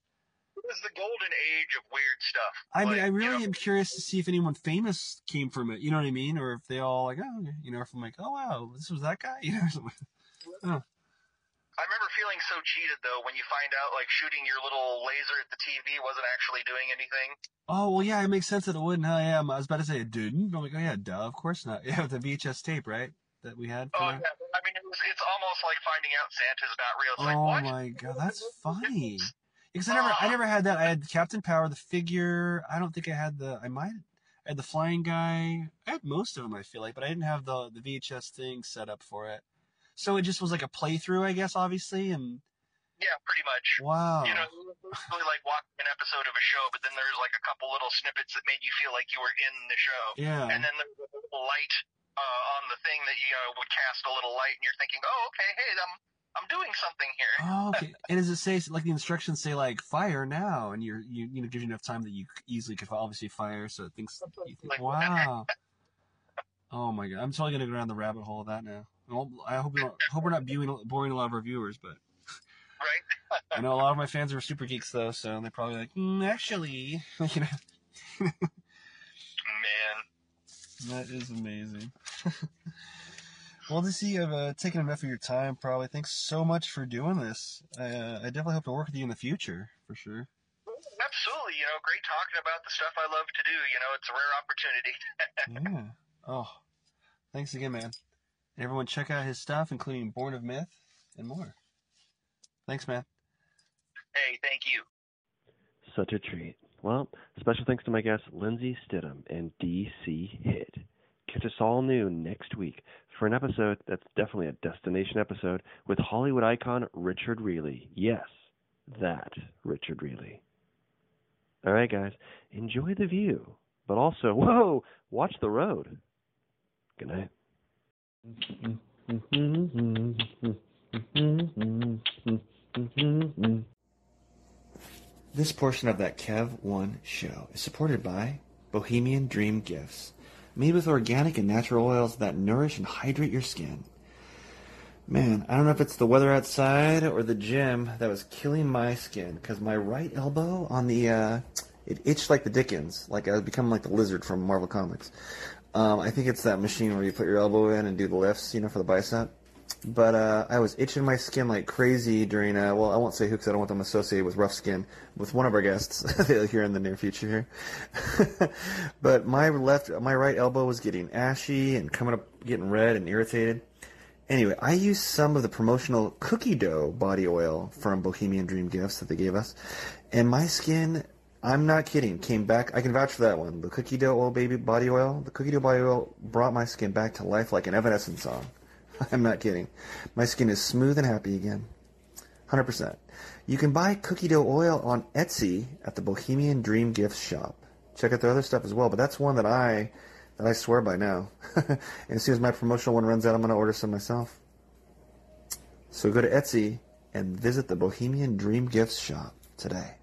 Speaker 4: It was the golden age of weird stuff.
Speaker 2: I mean,
Speaker 4: Like,
Speaker 2: I
Speaker 4: you
Speaker 2: really
Speaker 4: know,
Speaker 2: am curious to see if anyone famous came from it. You know what I mean? Or if they all like, oh, you know, if I'm like, oh wow, this was that guy. You know, or something.
Speaker 4: I remember feeling so cheated though when you find out like shooting your little laser at the TV wasn't actually doing anything.
Speaker 2: Oh well, yeah, it makes sense that it wouldn't. Huh? Yeah, I was about to say it didn't. I'm like, oh yeah, duh, of course not. Yeah, with the VHS tape, right? That we had. For
Speaker 4: Oh
Speaker 2: that?
Speaker 4: yeah, I mean it was, it's almost like finding out Santa's not real. It's like
Speaker 2: Oh
Speaker 4: what?
Speaker 2: my god, that's funny. Because I never, I ah. never had that. I had Captain Power, the figure. I don't think I had the. I might. I had the flying guy. I had most of them. I feel like, but I didn't have the the VHS thing set up for it. So it just was like a playthrough, I guess, obviously. And
Speaker 4: Yeah, pretty much.
Speaker 2: wow,
Speaker 4: You know, basically like watching an episode of a show, but then there's like a couple little snippets that made you feel like you were in the show.
Speaker 2: yeah,
Speaker 4: And then there was a little light uh, on the thing that you know, would cast a little light, and you're thinking, oh, okay, hey, I'm I'm doing something here.
Speaker 2: oh, okay. and does it say like the instructions say like fire now, and you're you you know gives you enough time that you easily could obviously fire, so it thinks. You think, wow. Oh my god, I'm totally gonna go down the rabbit hole of that now. I hope don't, hope we're not boring, boring a lot of our viewers, but
Speaker 4: Right?
Speaker 2: I know a lot of my fans are super geeks though, so they're probably like, mm, actually, you know,
Speaker 4: Man.
Speaker 2: that is amazing. well, to see I've uh, taken enough of your time, probably. Thanks so much for doing this. Uh, I definitely hope to work with you in the future, for sure.
Speaker 4: Absolutely, you know, great talking about the stuff I love to do. You know, it's a rare opportunity.
Speaker 2: Yeah. Oh, thanks again, man. And everyone, check out his stuff, including Born of Myth and more. Thanks, man.
Speaker 4: hey, thank you.
Speaker 5: Such a treat. Well, special thanks to my guests Lindsay Stidham and DC Hitt. catch us all new next week for an episode that's definitely a destination episode with Hollywood icon Richard Reilly. Yes, that Richard Reilly. All right, guys, enjoy the view, but also, whoa, watch the road. Good night.
Speaker 2: This portion of that Kev One show is supported by Bohemian Dream Gifts, made with organic and natural oils that nourish and hydrate your skin. Man, I don't know if it's the weather outside or the gym that was killing my skin because my right elbow on the uh, it itched like the Dickens, like I was becoming like the lizard from Marvel Comics. Um, I think it's that machine where you put your elbow in and do the lifts, you know, for the bicep. But uh, I was itching my skin like crazy during, uh, well, I won't say who because I don't want them associated with rough skin, with one of our guests here in the near future here. but my left, my right elbow was getting ashy and coming up, getting red and irritated. Anyway, I used some of the promotional cookie dough body oil from Bohemian Dream Gifts that they gave us, and my skin I'm not kidding. Came back. I can vouch for that one. The cookie dough oil baby body oil. The cookie dough body oil brought my skin back to life like an Evanescence song. I'm not kidding. My skin is smooth and happy again. 100%. You can buy cookie dough oil on Etsy at the Bohemian Dream Gifts shop. Check out their other stuff as well, but that's one that I that I swear by now. and as soon as my promotional one runs out, I'm going to order some myself. So go to Etsy and visit the Bohemian Dream Gifts shop today.